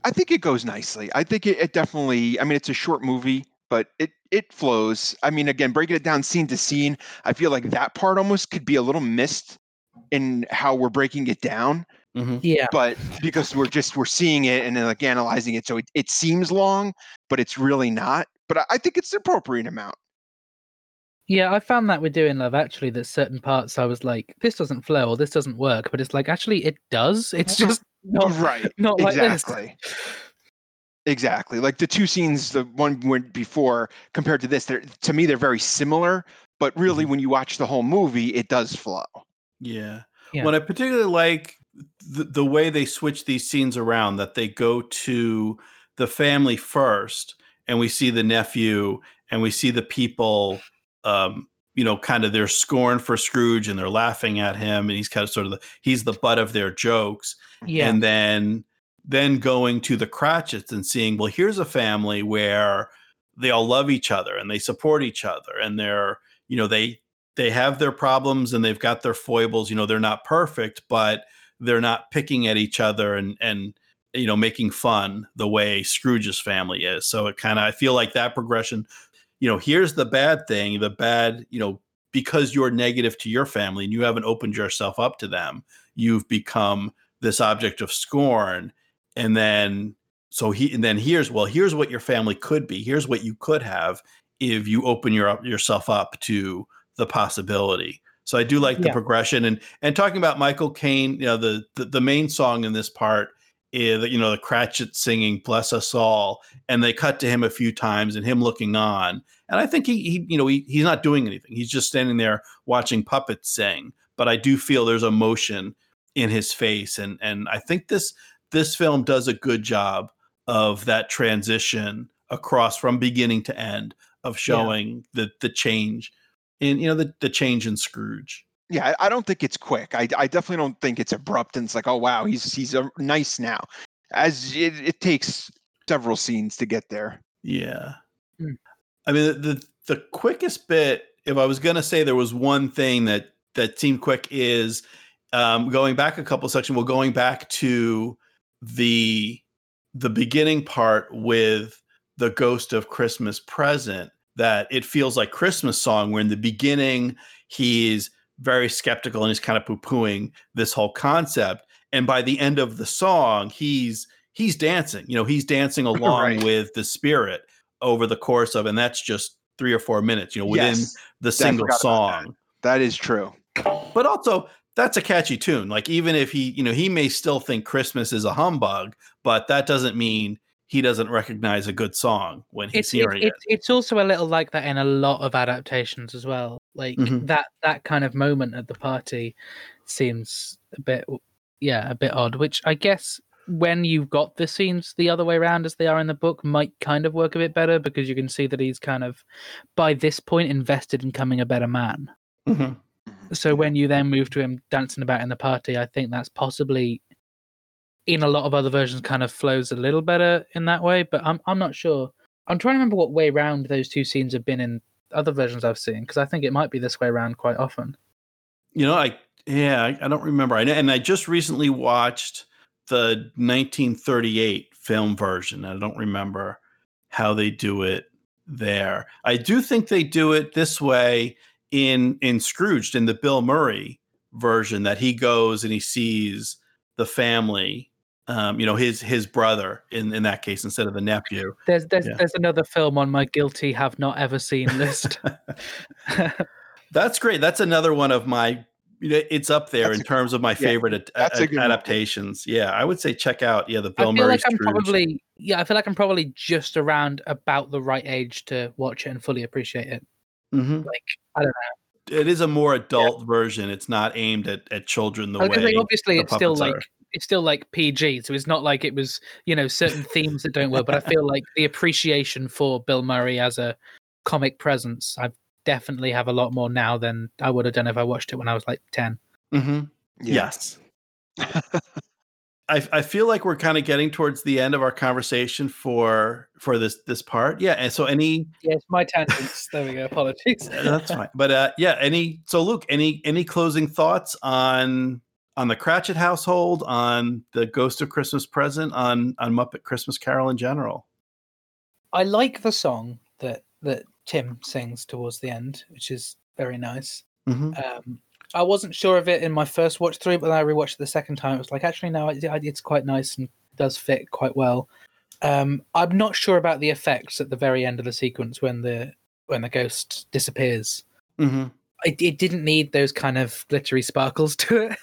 Speaker 2: I think it goes nicely. I think it, it definitely. I mean, it's a short movie, but it it flows. I mean, again, breaking it down scene to scene, I feel like that part almost could be a little missed in how we're breaking it down.
Speaker 1: Mhm.
Speaker 3: Yeah,
Speaker 2: But because we're just we're seeing it and then like analyzing it, so it, it seems long, but it's really not. But I, I think it's the appropriate amount.
Speaker 3: yeah. I found that with doing Love Actually, that certain parts I was like, this doesn't flow or this doesn't work, but it's like actually it does. It's just not
Speaker 2: right.
Speaker 3: not like this.
Speaker 2: Exactly. Exactly. Like the two scenes, the one went before compared to this, they're to me they're very similar, but really
Speaker 1: Mm-hmm.
Speaker 2: when you watch the whole movie, it does flow.
Speaker 1: Yeah.
Speaker 3: Yeah.
Speaker 1: What I particularly like the, the way they switch these scenes around, that they go to the family first, and we see the nephew, and we see the people, um, you know, kind of their scorn for Scrooge, and they're laughing at him, and he's kind of sort of the he's the butt of their jokes,
Speaker 3: Yeah,
Speaker 1: and then then going to the Cratchits and seeing, well, here's a family where they all love each other and they support each other, and they're you know they they have their problems and they've got their foibles you know they're not perfect but they're not picking at each other and and you know making fun the way scrooge's family is. So it kind of i feel like that progression you know here's the bad thing the bad you know because you're negative to your family and you haven't opened yourself up to them you've become this object of scorn and then so he and then here's well here's what your family could be here's what you could have if you open your up yourself up to the possibility. So I do like the
Speaker 3: Yeah.
Speaker 1: progression and and talking about Michael Caine, you know, the, the the main song in this part is you know the Cratchit singing "Bless Us All," and they cut to him a few times and him looking on. And I think he, he you know, he, he's not doing anything. He's just standing there watching puppets sing. But I do feel there's emotion in his face, and and I think this this film does a good job of that transition across from beginning to end of showing the the change in you know the the change in Scrooge.
Speaker 2: Yeah, I I don't think it's quick. I, I definitely don't think it's abrupt and it's like, oh wow, he's he's uh, nice now. As it, it takes several scenes to get there.
Speaker 1: Yeah.
Speaker 3: Hmm.
Speaker 1: I mean, the, the the quickest bit, if I was gonna say there was one thing that that seemed quick, is um, going back a couple sections. Well, going back to the the beginning part with the ghost of Christmas present. That it feels like Christmas song, where in the beginning he's very skeptical and he's kind of poo pooing this whole concept, and by the end of the song, he's he's dancing. You know, he's dancing along
Speaker 2: Right.
Speaker 1: with the spirit over the course of, and that's just three or four minutes. You know, within
Speaker 2: Yes,
Speaker 1: the single
Speaker 2: about that.
Speaker 1: song.
Speaker 2: that is true.
Speaker 1: But also, that's a catchy tune. Like even if he, you know, he may still think Christmas is a humbug, but that doesn't mean he doesn't recognize a good song when he's
Speaker 3: it's it,
Speaker 1: hearing it.
Speaker 3: it's it's also a little like that in a lot of adaptations as well. Like
Speaker 1: Mhm.
Speaker 3: that that kind of moment at the party seems a bit yeah a bit odd. Which I guess when you've got the scenes the other way around as they are in the book might kind of work a bit better because you can see that he's kind of by this point invested in becoming a better man.
Speaker 1: Mhm.
Speaker 3: So when you then move to him dancing about in the party, I think that's possibly in a lot of other versions kind of flows a little better in that way, but I'm I'm not sure. I'm trying to remember what way round those two scenes have been in other versions I've seen because I think it might be this way around quite often.
Speaker 1: You know, I yeah, I, I don't remember. I and I just recently watched the 1938 film version. I don't remember how they do it there. I do think they do it this way in in Scrooged in the Bill Murray version that he goes and he sees the family um, you know his his brother in in that case instead of the nephew
Speaker 3: There's there's
Speaker 1: Yeah.
Speaker 3: there's another film on my guilty have not ever seen list.
Speaker 1: That's great. That's another one of my. It's up there
Speaker 2: That's
Speaker 1: in
Speaker 2: a-
Speaker 1: terms of my favorite ad-
Speaker 2: that's a
Speaker 1: ad-
Speaker 2: good one.
Speaker 1: adaptations. Yeah, I would say check out yeah the Bill
Speaker 3: I
Speaker 1: Bill
Speaker 3: feel
Speaker 1: Murray.
Speaker 3: like I'm
Speaker 1: Scrooge.
Speaker 3: probably yeah, I feel like I'm probably just around about the right age to watch it and fully appreciate it.
Speaker 1: Mhm.
Speaker 3: Like I don't know.
Speaker 1: It is a more adult version. It's not aimed at, at children the
Speaker 3: I
Speaker 1: way.
Speaker 3: say, obviously
Speaker 1: the
Speaker 3: it's still
Speaker 1: puppets
Speaker 3: like it's still like PG, so it's not like it was you know certain themes that don't work. But I feel like the appreciation for Bill Murray as a comic presence, I definitely have a lot more now than I would have done if I watched it when I was like ten.
Speaker 1: Mhm.
Speaker 2: Yeah.
Speaker 1: Yes. I, I feel like we're kind of getting towards the end of our conversation for for this this part. Yeah, and so any
Speaker 3: Yes, my tangents. there we go. Apologies.
Speaker 1: Uh, that's fine. But uh, yeah, any so Luke, any any closing thoughts on on the Cratchit household, on the Ghost of Christmas Present, on on Muppet Christmas Carol in general?
Speaker 3: I like the song that that Tim sings towards the end, which is very nice.
Speaker 1: Mhm.
Speaker 3: Um, I wasn't sure of it in my first watch through, but then I rewatched it the second time. It was like, actually, no, it's quite nice and does fit quite well. Um, I'm not sure about the effects at the very end of the sequence when the when the ghost disappears.
Speaker 1: Mhm.
Speaker 3: It, it didn't need those kind of glittery sparkles to it.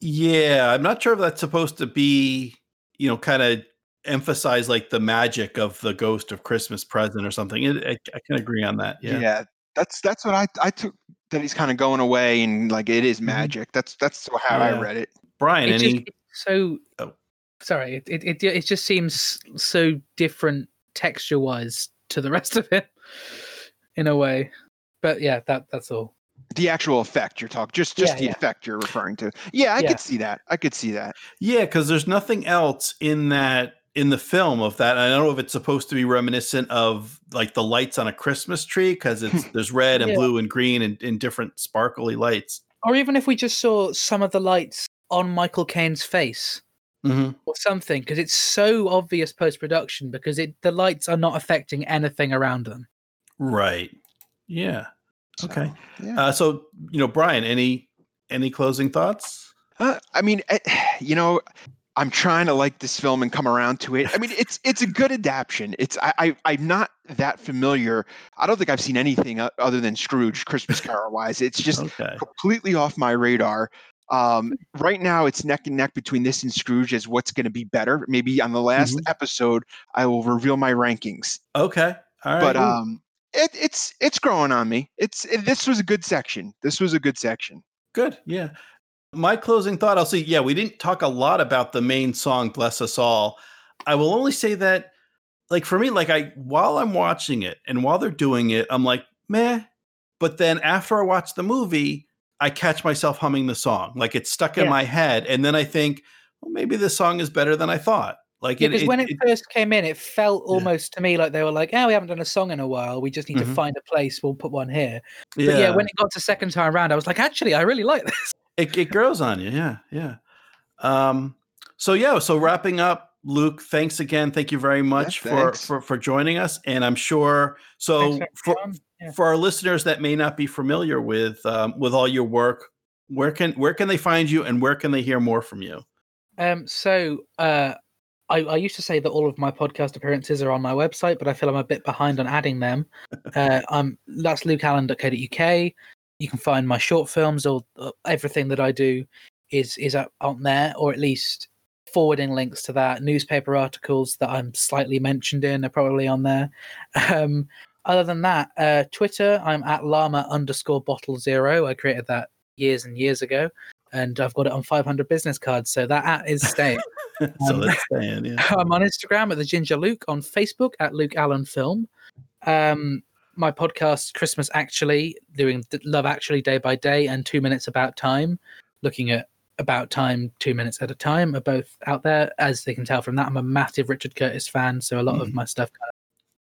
Speaker 1: Yeah, I'm not sure if that's supposed to be, you know, kind of emphasize like the magic of the Ghost of Christmas Present or something. It, I, I can agree on that.
Speaker 2: yeah.
Speaker 1: Yeah.
Speaker 2: That's that's what I I took that he's kind of going away and like it is
Speaker 1: Mhm.
Speaker 2: magic. That's that's how I read it.
Speaker 1: Brian,
Speaker 3: It
Speaker 1: any?
Speaker 3: just, so
Speaker 1: Oh.
Speaker 3: sorry. It, it it it just seems so different texture wise to the rest of it, in a way. But yeah, that that's all.
Speaker 2: The actual effect you're talking, just just
Speaker 3: Yeah,
Speaker 2: the
Speaker 3: yeah.
Speaker 2: effect you're referring to. Yeah, I
Speaker 3: Yeah.
Speaker 2: could see that. I could see that.
Speaker 1: Yeah, because there's nothing else in that in the film of that. I don't know if it's supposed to be reminiscent of like the lights on a Christmas tree because it's there's red and
Speaker 3: Yeah.
Speaker 1: blue and green and, and different sparkly lights.
Speaker 3: Or even if we just saw some of the lights on Michael Caine's face
Speaker 1: hmm
Speaker 3: or something, because it's so obvious post production because it the lights are not affecting anything around them.
Speaker 1: Right. Yeah.
Speaker 2: So,
Speaker 1: Okay.
Speaker 2: yeah.
Speaker 1: Uh, so you know, Brian, any any closing thoughts?
Speaker 2: Uh, I mean, eh, you know, I'm trying to like this film and come around to it. I mean, it's it's a good adaptation. It's I, I I'm not that familiar. I don't think I've seen anything other than Scrooge Christmas Carol wise. It's just
Speaker 1: Okay.
Speaker 2: completely off my radar. Um, right now, it's neck and neck between this and Scrooge as what's going to be better. Maybe on the last
Speaker 1: Mhm.
Speaker 2: episode, I will reveal my rankings.
Speaker 1: Okay. All right.
Speaker 2: But um, it, it's it's growing on me. It's it, this was a good section. This was a good section.
Speaker 1: Good. Yeah. My closing thought, I'll say, Yeah, we didn't talk a lot about the main song, Bless Us All. I will only say that, like, for me, like, I, while I'm watching it and while they're doing it, I'm like, meh. But then after I watch the movie, I catch myself humming the song. Like, it's stuck in
Speaker 3: Yeah.
Speaker 1: my head. And then I think, well, maybe this song is better than I thought. Like,
Speaker 3: Because when it,
Speaker 1: it-
Speaker 3: first came in, it felt almost to me like they were like, "Oh, we haven't done a song in a while. We just need
Speaker 1: Mhm.
Speaker 3: to find a place. We'll put one here." But yeah, when it got to second time around, I was like, "Actually, I really like this."
Speaker 1: It, it grows on you yeah yeah um so yeah so wrapping up luke thanks again thank you very much for, for for joining us and i'm sure so for,
Speaker 3: for having me on. Yeah.
Speaker 1: for our listeners that may not be familiar with um, with all your work where can where can they find you and where can they hear more from you
Speaker 3: Um, so uh, I, I used to say that all of my podcast appearances are on my website, but I feel I'm a bit behind on adding them. uh, um, that's lukeallen.co.uk. You can find my short films or everything that I do is is up on there, or at least forwarding links to that. Newspaper articles that I'm slightly mentioned in are probably on there. Um, other than that, uh, Twitter, I'm at llama underscore bottle zero. I created that years and years ago, and I've got it on 500 business cards, so that at is staying.
Speaker 1: so
Speaker 3: Um,
Speaker 1: that's staying yeah
Speaker 3: I'm on Instagram at the Ginger Luke, on Facebook at Luke Allen Film. Um, my podcast, Christmas Actually, doing Love Actually Day by Day and Two Minutes About Time, looking at About Time two minutes at a time, are both out there. As they can tell from that, I'm a massive Richard Curtis fan, so a lot of
Speaker 1: Mhm.
Speaker 3: my stuff kind of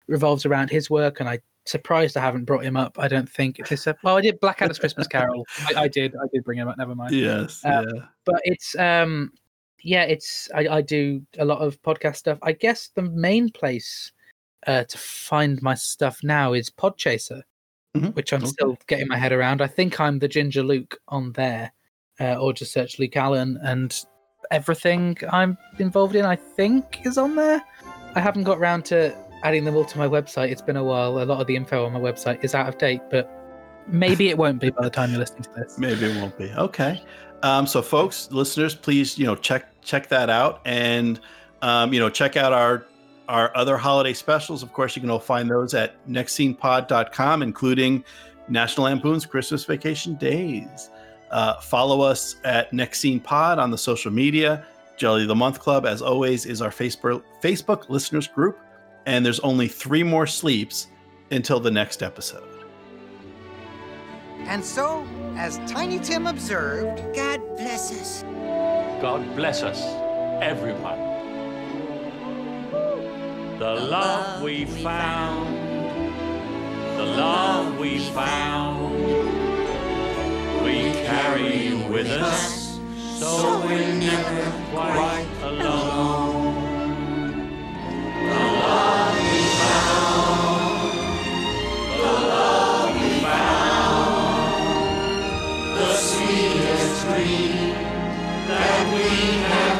Speaker 3: revolves around his work, and I surprised I haven't brought him up. I don't think this. Uh, well, I did Blackadder's Christmas Carol. I, I did. I did bring him up. Never mind
Speaker 1: yes
Speaker 3: Uh,
Speaker 1: yeah
Speaker 3: but it's um yeah it's I, I do a lot of podcast stuff i guess the main place uh to find my stuff now is podchaser
Speaker 1: Mhm.
Speaker 3: which i'm
Speaker 1: Okay.
Speaker 3: still getting my head around i think i'm the ginger luke on there uh, or just search luke allen and everything i'm involved in i think is on there i haven't got round to adding them all to my website it's been a while a lot of the info on my website is out of date but maybe it won't be by the time you're listening to this
Speaker 1: Maybe it won't be. Okay. Um, so folks, listeners, please, you know, check check that out and um, you know, check out our our other holiday specials. Of course, you can all find those at nextscenepod.com, including National Lampoon's Christmas Vacation Days. Uh, follow us at Next Scene Pod on the social media. Jelly of the Month Club, as always, is our Facebook Facebook listeners group, and there's only three more sleeps until the next episode.
Speaker 4: And so, as Tiny Tim observed, God bless us.
Speaker 5: God bless us, everyone. The love we found, the love we found, we carry with us, so we're never quite alone. The love we found, the love we found, the sweetest dream that we have